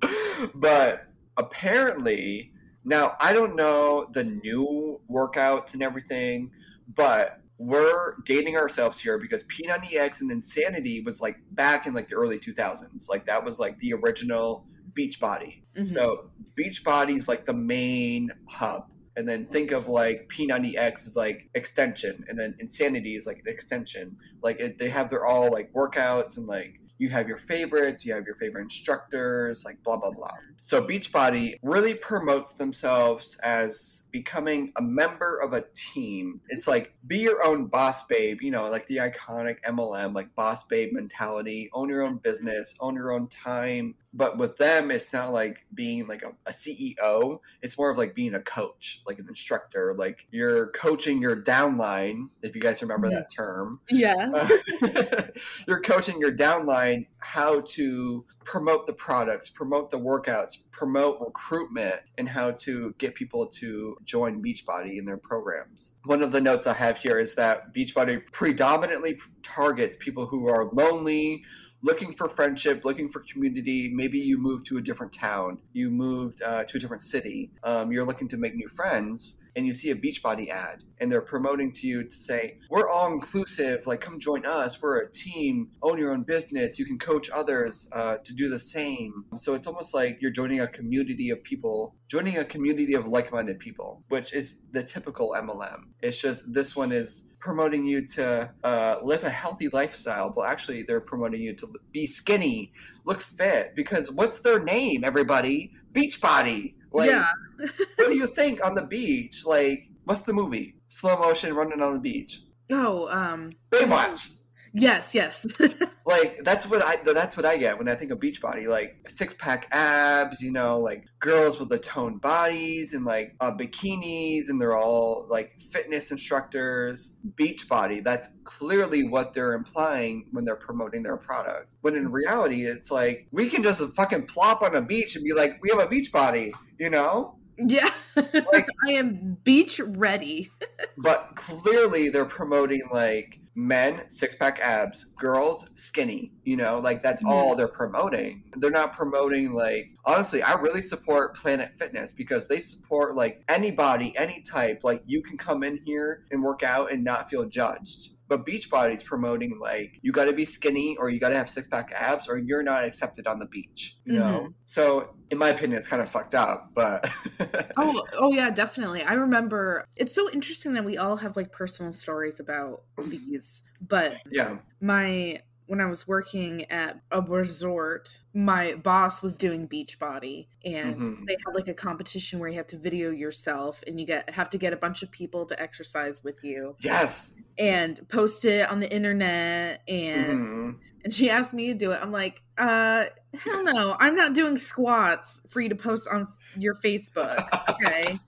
but apparently, now I don't know the new workouts and everything, but we're dating ourselves here because P90X and Insanity was like back in like the early 2000s. Like that was like the original Beachbody. Mhm. So Beachbody's like the main hub. And then think of like P90X is like extension, and then Insanity is like an extension. Like it, they have their all like workouts and like you have your favorites, you have your favorite instructors, like blah blah blah. So Beachbody really promotes themselves as becoming a member of a team. It's like be your own boss babe, you know, like the iconic MLM, like boss babe mentality, own your own business, own your own time. But with them, it's not like being like a, a CEO. It's more of like being a coach, like an instructor. Like you're coaching your downline, if you guys remember Yeah. that term. yeah. Uh, you're coaching your downline how to promote the products, promote the workouts, promote recruitment, and how to get people to join Beachbody in their programs. One of the notes I have here is that Beachbody predominantly targets people who are lonely. Looking for friendship, looking for community. Maybe you moved to a different town, you moved uh, to a different city. Um, you're looking to make new friends, and you see a Beachbody ad and they're promoting to you to say, We're all inclusive, like come join us, we're a team, own your own business, you can coach others uh, to do the same. So it's almost like you're joining a community of people, joining a community of like minded people, which is the typical MLM. It's just this one is promoting you to uh, live a healthy lifestyle, but actually they're promoting you to be skinny, look fit. Because what's their name, everybody? Beachbody. Like, yeah. what do you think on the beach? Like, what's the movie? Slow motion running on the beach. Oh, um, Baywatch. Yes, yes. Like that's what I that's what I get when I think of Beachbody. Like six pack abs, you know, like girls with the toned bodies and like uh, bikinis, and they're all like fitness instructors. Beachbody. That's clearly what they're implying when they're promoting their product. When in reality, it's like we can just fucking plop on a beach and be like, we have a beach body, you know. yeah. Like, I am beach ready. but clearly they're promoting like men six pack abs girls skinny you know like that's all they're promoting. They're not promoting like honestly i really support planet fitness because they support like anybody any type like you can come in here and work out and not feel judged but Beachbody's promoting like you got to be skinny or you got to have six pack abs or you're not accepted on the beach. You know, mm-hmm. so in my opinion, it's kind of fucked up. But oh, oh yeah, definitely. I remember. It's so interesting that we all have like personal stories about these, but yeah, my when I was working at a resort, my boss was doing Beachbody, and Mhm. they had like a competition where you have to video yourself, and you get have to get a bunch of people to exercise with you yes, and post it on the internet. And Mhm. and she asked me to do it. I'm like, uh, hell no, I'm not doing squats for you to post on your Facebook, okay?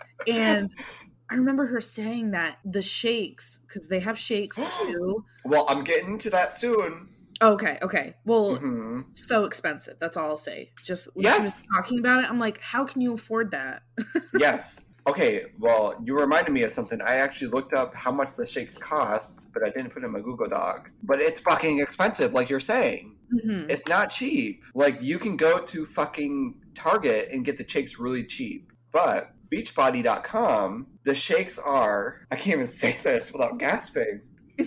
and I remember her saying that the shakes, because they have shakes too. Well, I'm getting to that soon. Okay, okay. Well, Mhm. so expensive. That's all I'll say. Just when she Yes. was talking about it, I'm like, how can you afford that? yes. Okay, well, you reminded me of something. I actually looked up how much the shakes cost, but I didn't put it in my Google Doc. But it's fucking expensive, like you're saying. Mhm. It's not cheap. Like you can go to fucking Target and get the shakes really cheap. But beachbody.com, the shakes are I can't even say this without gasping.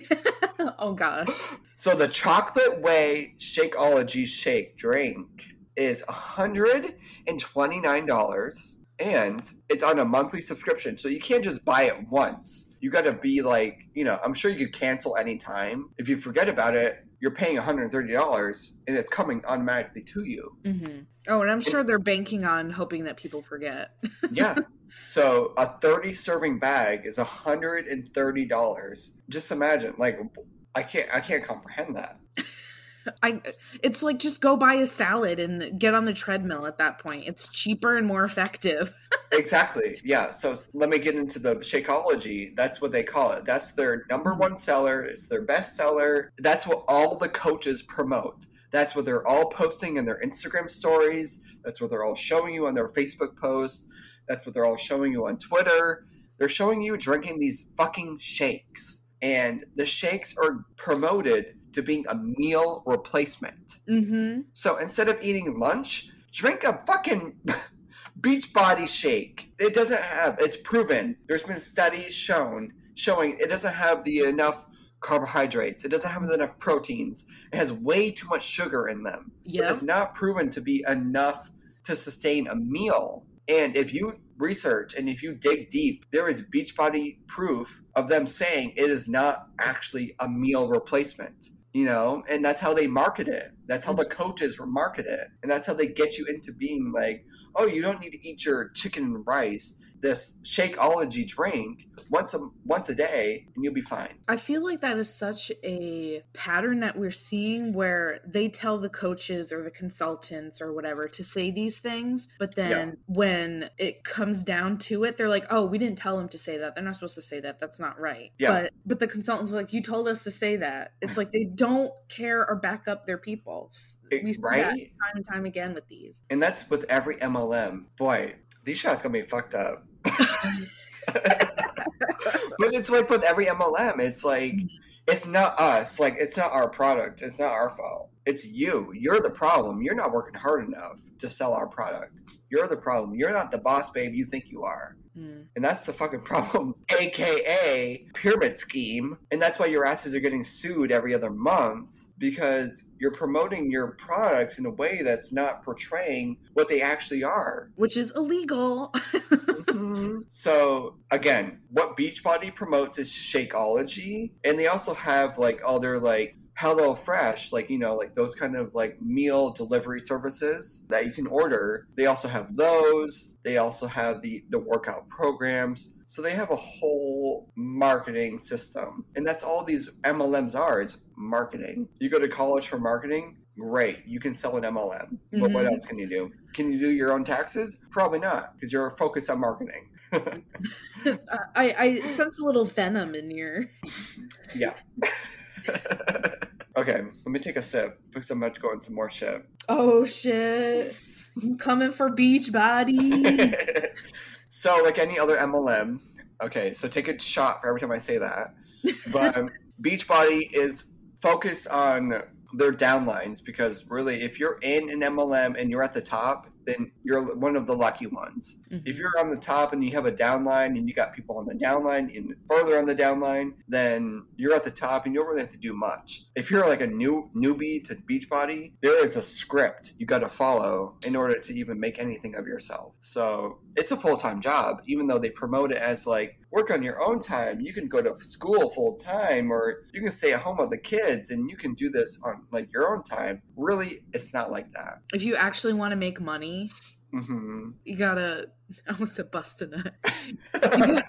oh gosh. So the chocolate whey Shakeology shake drink is $129 and it's on a monthly subscription. So you can't just buy it once. You got to be like, you know, I'm sure you could cancel anytime. If you forget about it, you're paying $130 and it's coming automatically to you. hmm Oh, and I'm sure they're banking on hoping that people forget. Yeah. so a 30 serving bag is $130. Just imagine like I can't I can't comprehend that. I it's like just go buy a salad and get on the treadmill at that point. It's cheaper and more effective. exactly. Yeah. So let me get into the Shakeology. That's what they call it. That's their number one seller. It's their best seller. That's what all the coaches promote. That's what they're all posting in their Instagram stories. That's what they're all showing you on their Facebook posts. That's what they're all showing you on Twitter. They're showing you drinking these fucking shakes. And the shakes are promoted to being a meal replacement. Mm-hmm. So instead of eating lunch, drink a fucking Beachbody shake. It doesn't have. It's proven. There's been studies shown showing it doesn't have the enough carbohydrates. It doesn't have enough proteins. It has way too much sugar in them. It Yeah. is not proven to be enough to sustain a meal. And if you research and if you dig deep, there is Beachbody proof of them saying it is not actually a meal replacement. You know, and that's how they market it. That's how mm. the coaches market it. And that's how they get you into being like, oh, you don't need to eat your chicken and rice. This Shakeology drink once a once a day, and you'll be fine. I feel like that is such a pattern that we're seeing where they tell the coaches or the consultants or whatever to say these things, but then when it comes down to it, they're like, "Oh, we didn't tell them to say that. They're not supposed to say that. That's not right." Yeah. But but the consultants are like, "You told us to say that." It's like they don't care or back up their people. We see that time and time again with these. And that's with every MLM. Boy, these shots gonna be fucked up. but it's like with every MLM, it's like it's not us. Like it's not our product. It's not our fault. It's you. You're the problem. You're not working hard enough to sell our product. You're the problem. You're not the boss babe you think you are. Mm. And that's the fucking problem, aka pyramid scheme. And that's why your asses are getting sued every other month because you're promoting your products in a way that's not portraying what they actually are. Which is illegal. Mm-hmm. so again, what Beachbody promotes is Shakeology, and they also have like other like Hello Fresh, like you know, like those kind of like meal delivery services that you can order. They also have those. They also have the the workout programs. So they have a whole marketing system, and that's all these MLMs are is marketing. You go to college for marketing. Great, you can sell an MLM. But what Mhm. else can you do? Can you do your own taxes? Probably not, because you're focused on marketing. I, I sense a little venom in your. Yeah. okay, let me take a sip because I'm about to go in some more shit. Oh shit! I'm coming for Beachbody. so, like any other MLM, okay, so take a shot for every time I say that. But um, Beachbody is focused on their downlines because really, if you're in an MLM and you're at the top, then you're one of the lucky ones. If mm-hmm. you're on the top and you have a downline and you got people on the downline and further on the downline, then you're at the top and you don't really have to do much. If you're like a new newbie to Beachbody, there is a script you got to follow in order to even make anything of yourself. So it's a full time job, even though they promote it as like work on your own time. You can go to school full time or you can stay at home with the kids and you can do this on like your own time. Really, it's not like that. if you actually want to make money, hmm you gotta. I almost said bust a nut.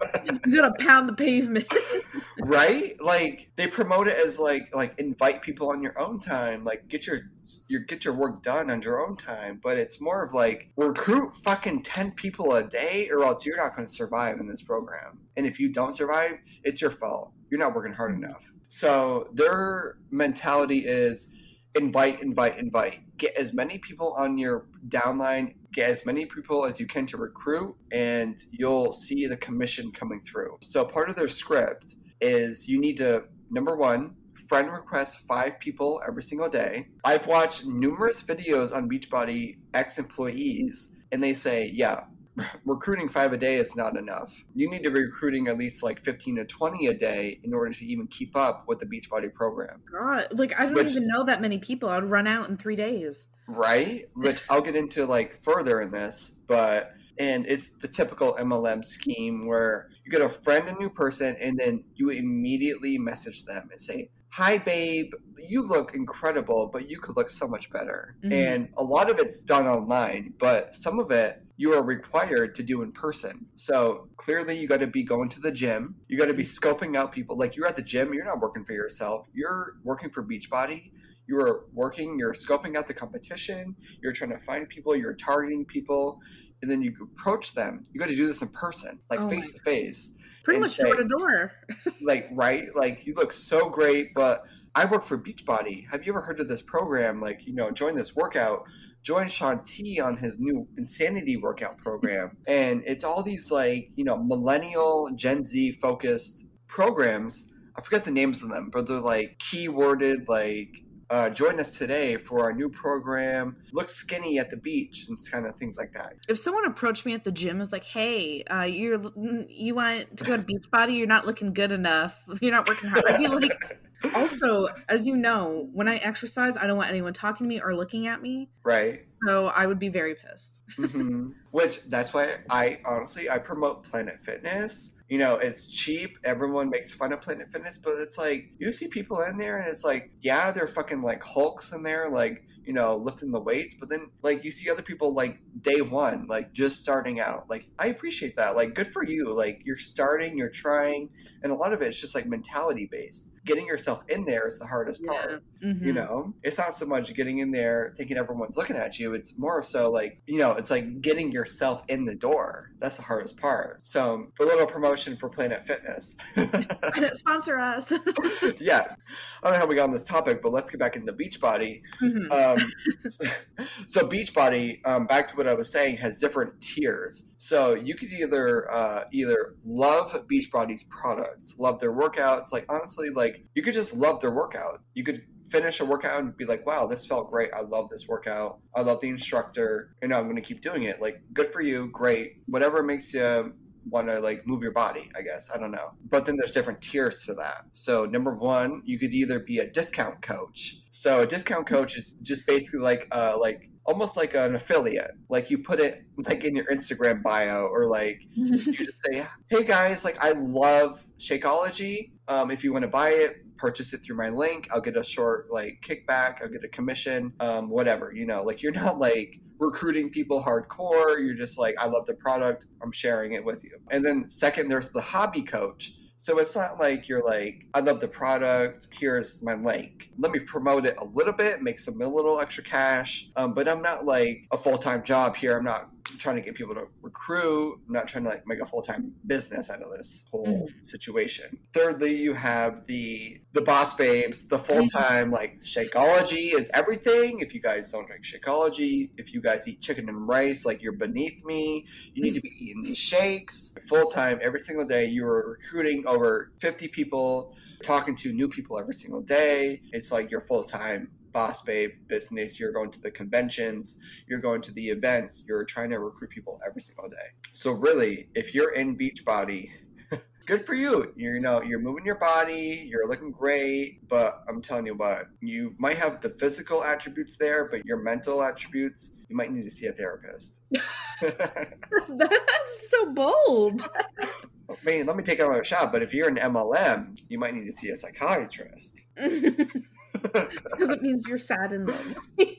You gotta pound the pavement. right? Like they promote it as like like invite people on your own time. Like get your your get your work done on your own time. But it's more of like recruit fucking 10 people a day or else you're not going to survive in this program. And if you don't survive it's your fault. You're not working hard enough. So their mentality is invite invite invite. Get as many people on your downline get as many people as you can to recruit and you'll see the commission coming through so part of their script is you need to number one friend request five people every single day i've watched numerous videos on beachbody ex-employees and they say yeah recruiting five a day is not enough you need to be recruiting at least like 15 to 20 a day in order to even keep up with the beachbody program God, like I don't Which- even know that many people. I'd run out in three days. Right? Which I'll get into like further in this, but and it's the typical MLM scheme where you get a friend, a new person, and then you immediately message them and say, "Hi, babe, you look incredible, but you could look so much better." Mhm. And a lot of it's done online, but some of it you are required to do in person. So clearly, you got to be going to the gym. You got to be scoping out people. Like you're at the gym, you're not working for yourself. You're working for Beachbody you are working, you're scoping out the competition, you're trying to find people, you're targeting people, and then you approach them. You got to do this in person, like Oh face to face. Pretty much say- door to door. Like, right? Like, you look so great, but I work for Beachbody. Have you ever heard of this program? Like, you know, join this workout. Join Shaun T on his new Insanity workout program. and it's all these, like, you know, millennial, Gen Z focused programs. I forget the names of them, but they're like keyworded, like, uh, join us today for our new program. Look skinny at the beach and kind of things like that. If someone approached me at the gym, is like, "Hey, uh, you're you want to go to Beachbody? You're not looking good enough. You're not working hard." I'd be like, also, as you know, when I exercise, I don't want anyone talking to me or looking at me. Right. So I would be very pissed. hmm Which that's why I honestly I promote Planet Fitness. You know, it's cheap. Everyone makes fun of Planet Fitness, but it's like you see people in there, and it's like, yeah, they're fucking like hulks in there, like you know, lifting the weights. But then like you see other people like day one, like just starting out. Like I appreciate that. Like good for you. Like you're starting, you're trying, and a lot of it's just like mentality based. Getting yourself in there is the hardest part Mhm. you know? It's not so much getting in there thinking everyone's looking at you it's more so like you know it's like getting yourself in the door. That's the hardest part. So a little promotion for planet fitness. And sponsor us. yeah. I don't know how we got on this topic but let's get back into beachbody. Mhm. um, so beachbody um, back to what i was saying has different tiers so you could either uh, either love beachbody's products love their workouts like honestly like you could just love their workout. You could finish a workout and be like wow this felt great. I love this workout. I love the instructor. And i'm going to keep doing it. Like good for you great. Whatever makes you want to like move your body, I guess. I don't know. But then there's different tiers to that. So number one, you could either be a discount coach. So a discount coach is just basically like uh like almost like an affiliate. Like you put it like in your Instagram bio or like you just say, "Hey guys, like I love Shakeology. Um, if you want to buy it, purchase it through my link. I'll get a short like kickback. I'll get a commission. Um, whatever. You know, like you're not like recruiting people hardcore. You're just like, I love the product. I'm sharing it with you. And then second, there's the hobby coach. So it's not like you're like, I love the product. Here's my link. Let me promote it a little bit, make some a little extra cash. Um, but I'm not like a full time job here. I'm not trying to get people to recruit. I'm not trying to like make a full time business out of this whole Mhm. situation. Thirdly, you have the the boss babes, the full time like Shakeology is everything. If you guys don't drink Shakeology, if you guys eat chicken and rice, like you're beneath me. You need to be eating these shakes full time every single day. You are recruiting over 50 people, talking to new people every single day. It's like your full time boss babe business. You're going to the conventions, you're going to the events, you're trying to recruit people every single day. So really, if you're in Beachbody, good for you. You're, you know, you're moving your body, you're looking great, but I'm telling you what, you might have the physical attributes there, but your mental attributes, you might need to see a therapist. That's so bold. I mean, let me take another shot, but if you're an MLM, you might need to see a psychiatrist. Because it means you're sad and lonely.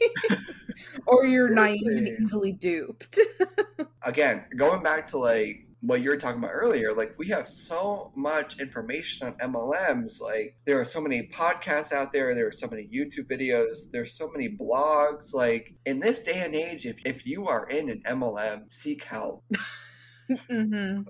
or you're naive and easily duped. Again, going back to like what you were talking about earlier, like we have so much information on MLMs. Like there are so many podcasts out there, there are so many YouTube videos, there's so many blogs. Like in this day and age, if, if you are in an MLM, seek help. mm-hmm.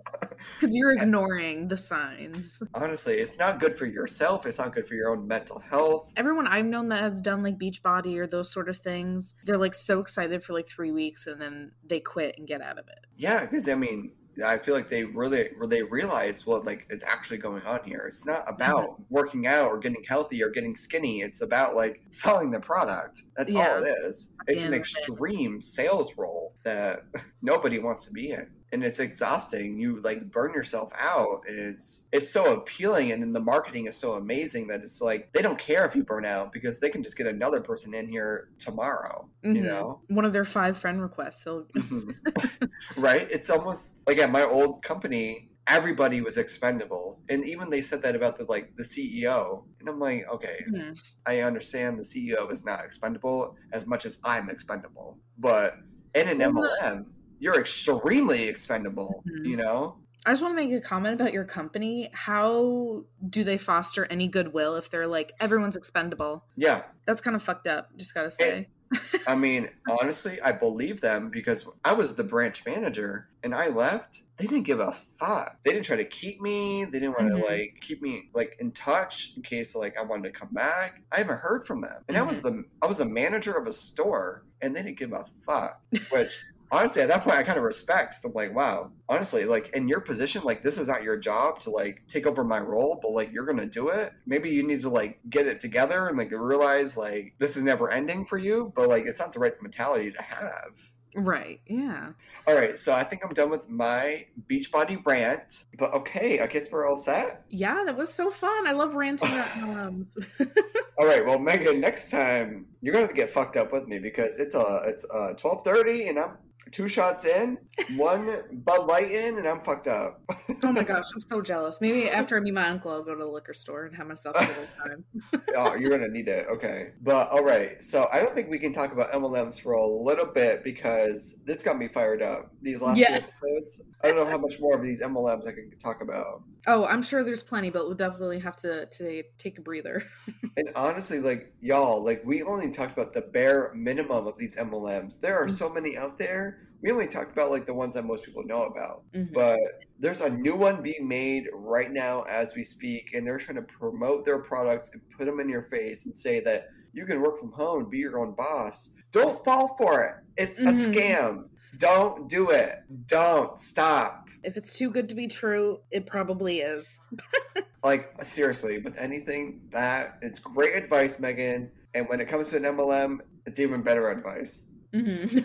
Because you're ignoring the signs. Honestly, it's not good for yourself, it's not good for your own mental health. Everyone I've known that has done like Beachbody or those sort of things, they're like so excited for like three weeks and then they quit and get out of it. Yeah, because I mean, I feel like they really they realize what like is actually going on here. It's not about working out or getting healthy or getting skinny. It's about like selling the product. That's Yeah. all it is. It's an Yeah. extreme sales role that nobody wants to be in. And it's exhausting. You like burn yourself out and it's it's so appealing and then the marketing is so amazing that it's like they don't care if you burn out because they can just get another person in here tomorrow. You Mhm. know? One of their five friend requests. Mhm. right? It's almost like at my old company, everybody was expendable, and even they said that about the like the CEO. And I'm like, okay, Mhm. I understand the CEO is not expendable as much as I'm expendable, but in an MLM, you're extremely expendable. Mhm. You know? I just want to make a comment about your company. How do they foster any goodwill if they're like everyone's expendable? Yeah. That's kind of fucked up. Just gotta say. I mean, honestly, I believe them because I was the branch manager and I left. They didn't give a fuck. They didn't try to keep me. They didn't want to Mhm. like keep me like in touch in case like I wanted to come back. I haven't heard from them. And I was the I was a manager of a store and they didn't give a fuck. Which honestly at that point I kind of respect. So I'm like, wow. Honestly, like in your position, like this is not your job to like take over my role, but like you're gonna do it. Maybe you need to like get it together and like realize like this is never ending for you, but like it's not the right mentality to have. Right. Yeah. All right, so I think I'm done with my Beachbody rant. But okay, I guess we're all set. Yeah, that was so fun. I love ranting about MLMs. All right, well, Megan, next time you're gonna have to get fucked up with me because it's uh it's uh twelve thirty and I'm two shots in, one Bud Light in, and I'm fucked up. oh my gosh, I'm so jealous. Maybe after I meet my uncle, I'll go to the liquor store and have myself a little time. oh, you're gonna need it. Okay, but all right. So I don't think we can talk about MLMs for a little bit because this got me fired up. These last Yeah. two episodes. I don't know how much more of these MLMs I can talk about. Oh, I'm sure there's plenty, but we'll definitely have to today take a breather. And honestly, like y'all, like we only talked about the bare minimum of these MLMs. There are Mm-hmm. so many out there. We only talked about like the ones that most people know about. Mhm. But there's a new one being made right now as we speak, and they're trying to promote their products and put them in your face and say that you can work from home and be your own boss. Don't fall for it. It's a Mhm. scam. Don't do it. Don't stop. If it's too good to be true, it probably is. Like seriously, with anything that it's great advice, Megan. And when it comes to an MLM, it's even better advice. hmm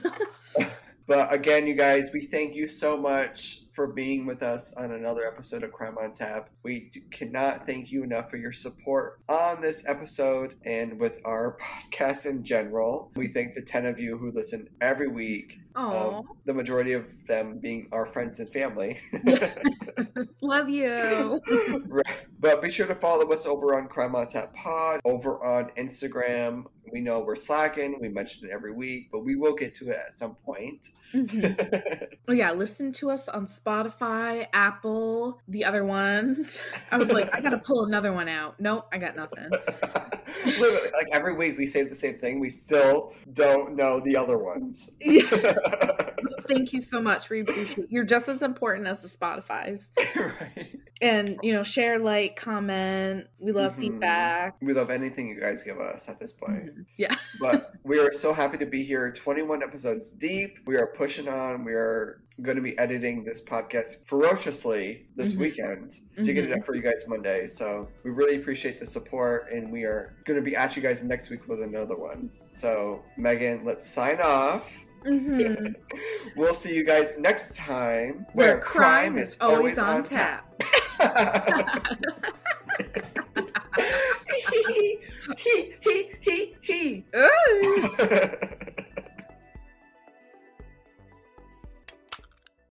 But again, you guys, we thank you so much for being with us on another episode of Crime on Tap. We cannot thank you enough for your support on this episode and with our podcast in general. We thank the 10 of you who listen every week. Oh, Um, the majority of them being our friends and family. love you. right. But be sure to follow us over on Crime on Tap Pod, over on Instagram. We know we're slacking. We mention it every week, but we will get to it at some point. Mhm. Oh yeah, listen to us on Spotify, Apple, the other ones. I was like, I gotta pull another one out. Nope, I got nothing. Literally, like every week we say the same thing. We still don't know the other ones. Yeah. Thank you so much. We appreciate you're just as important as the Spotify's. right. And you know, share, like, comment. We love Mhm. feedback. We love anything you guys give us at this point. Mhm. Yeah. but we are so happy to be here 21 episodes deep we are pushing on we are going to be editing this podcast ferociously this Mhm. weekend to get it Mhm. up for you guys monday so we really appreciate the support and we are going to be at you guys next week with another one so megan let's sign off Mhm. we'll see you guys next time Where crime is always on tap. he he he he he Ooh. he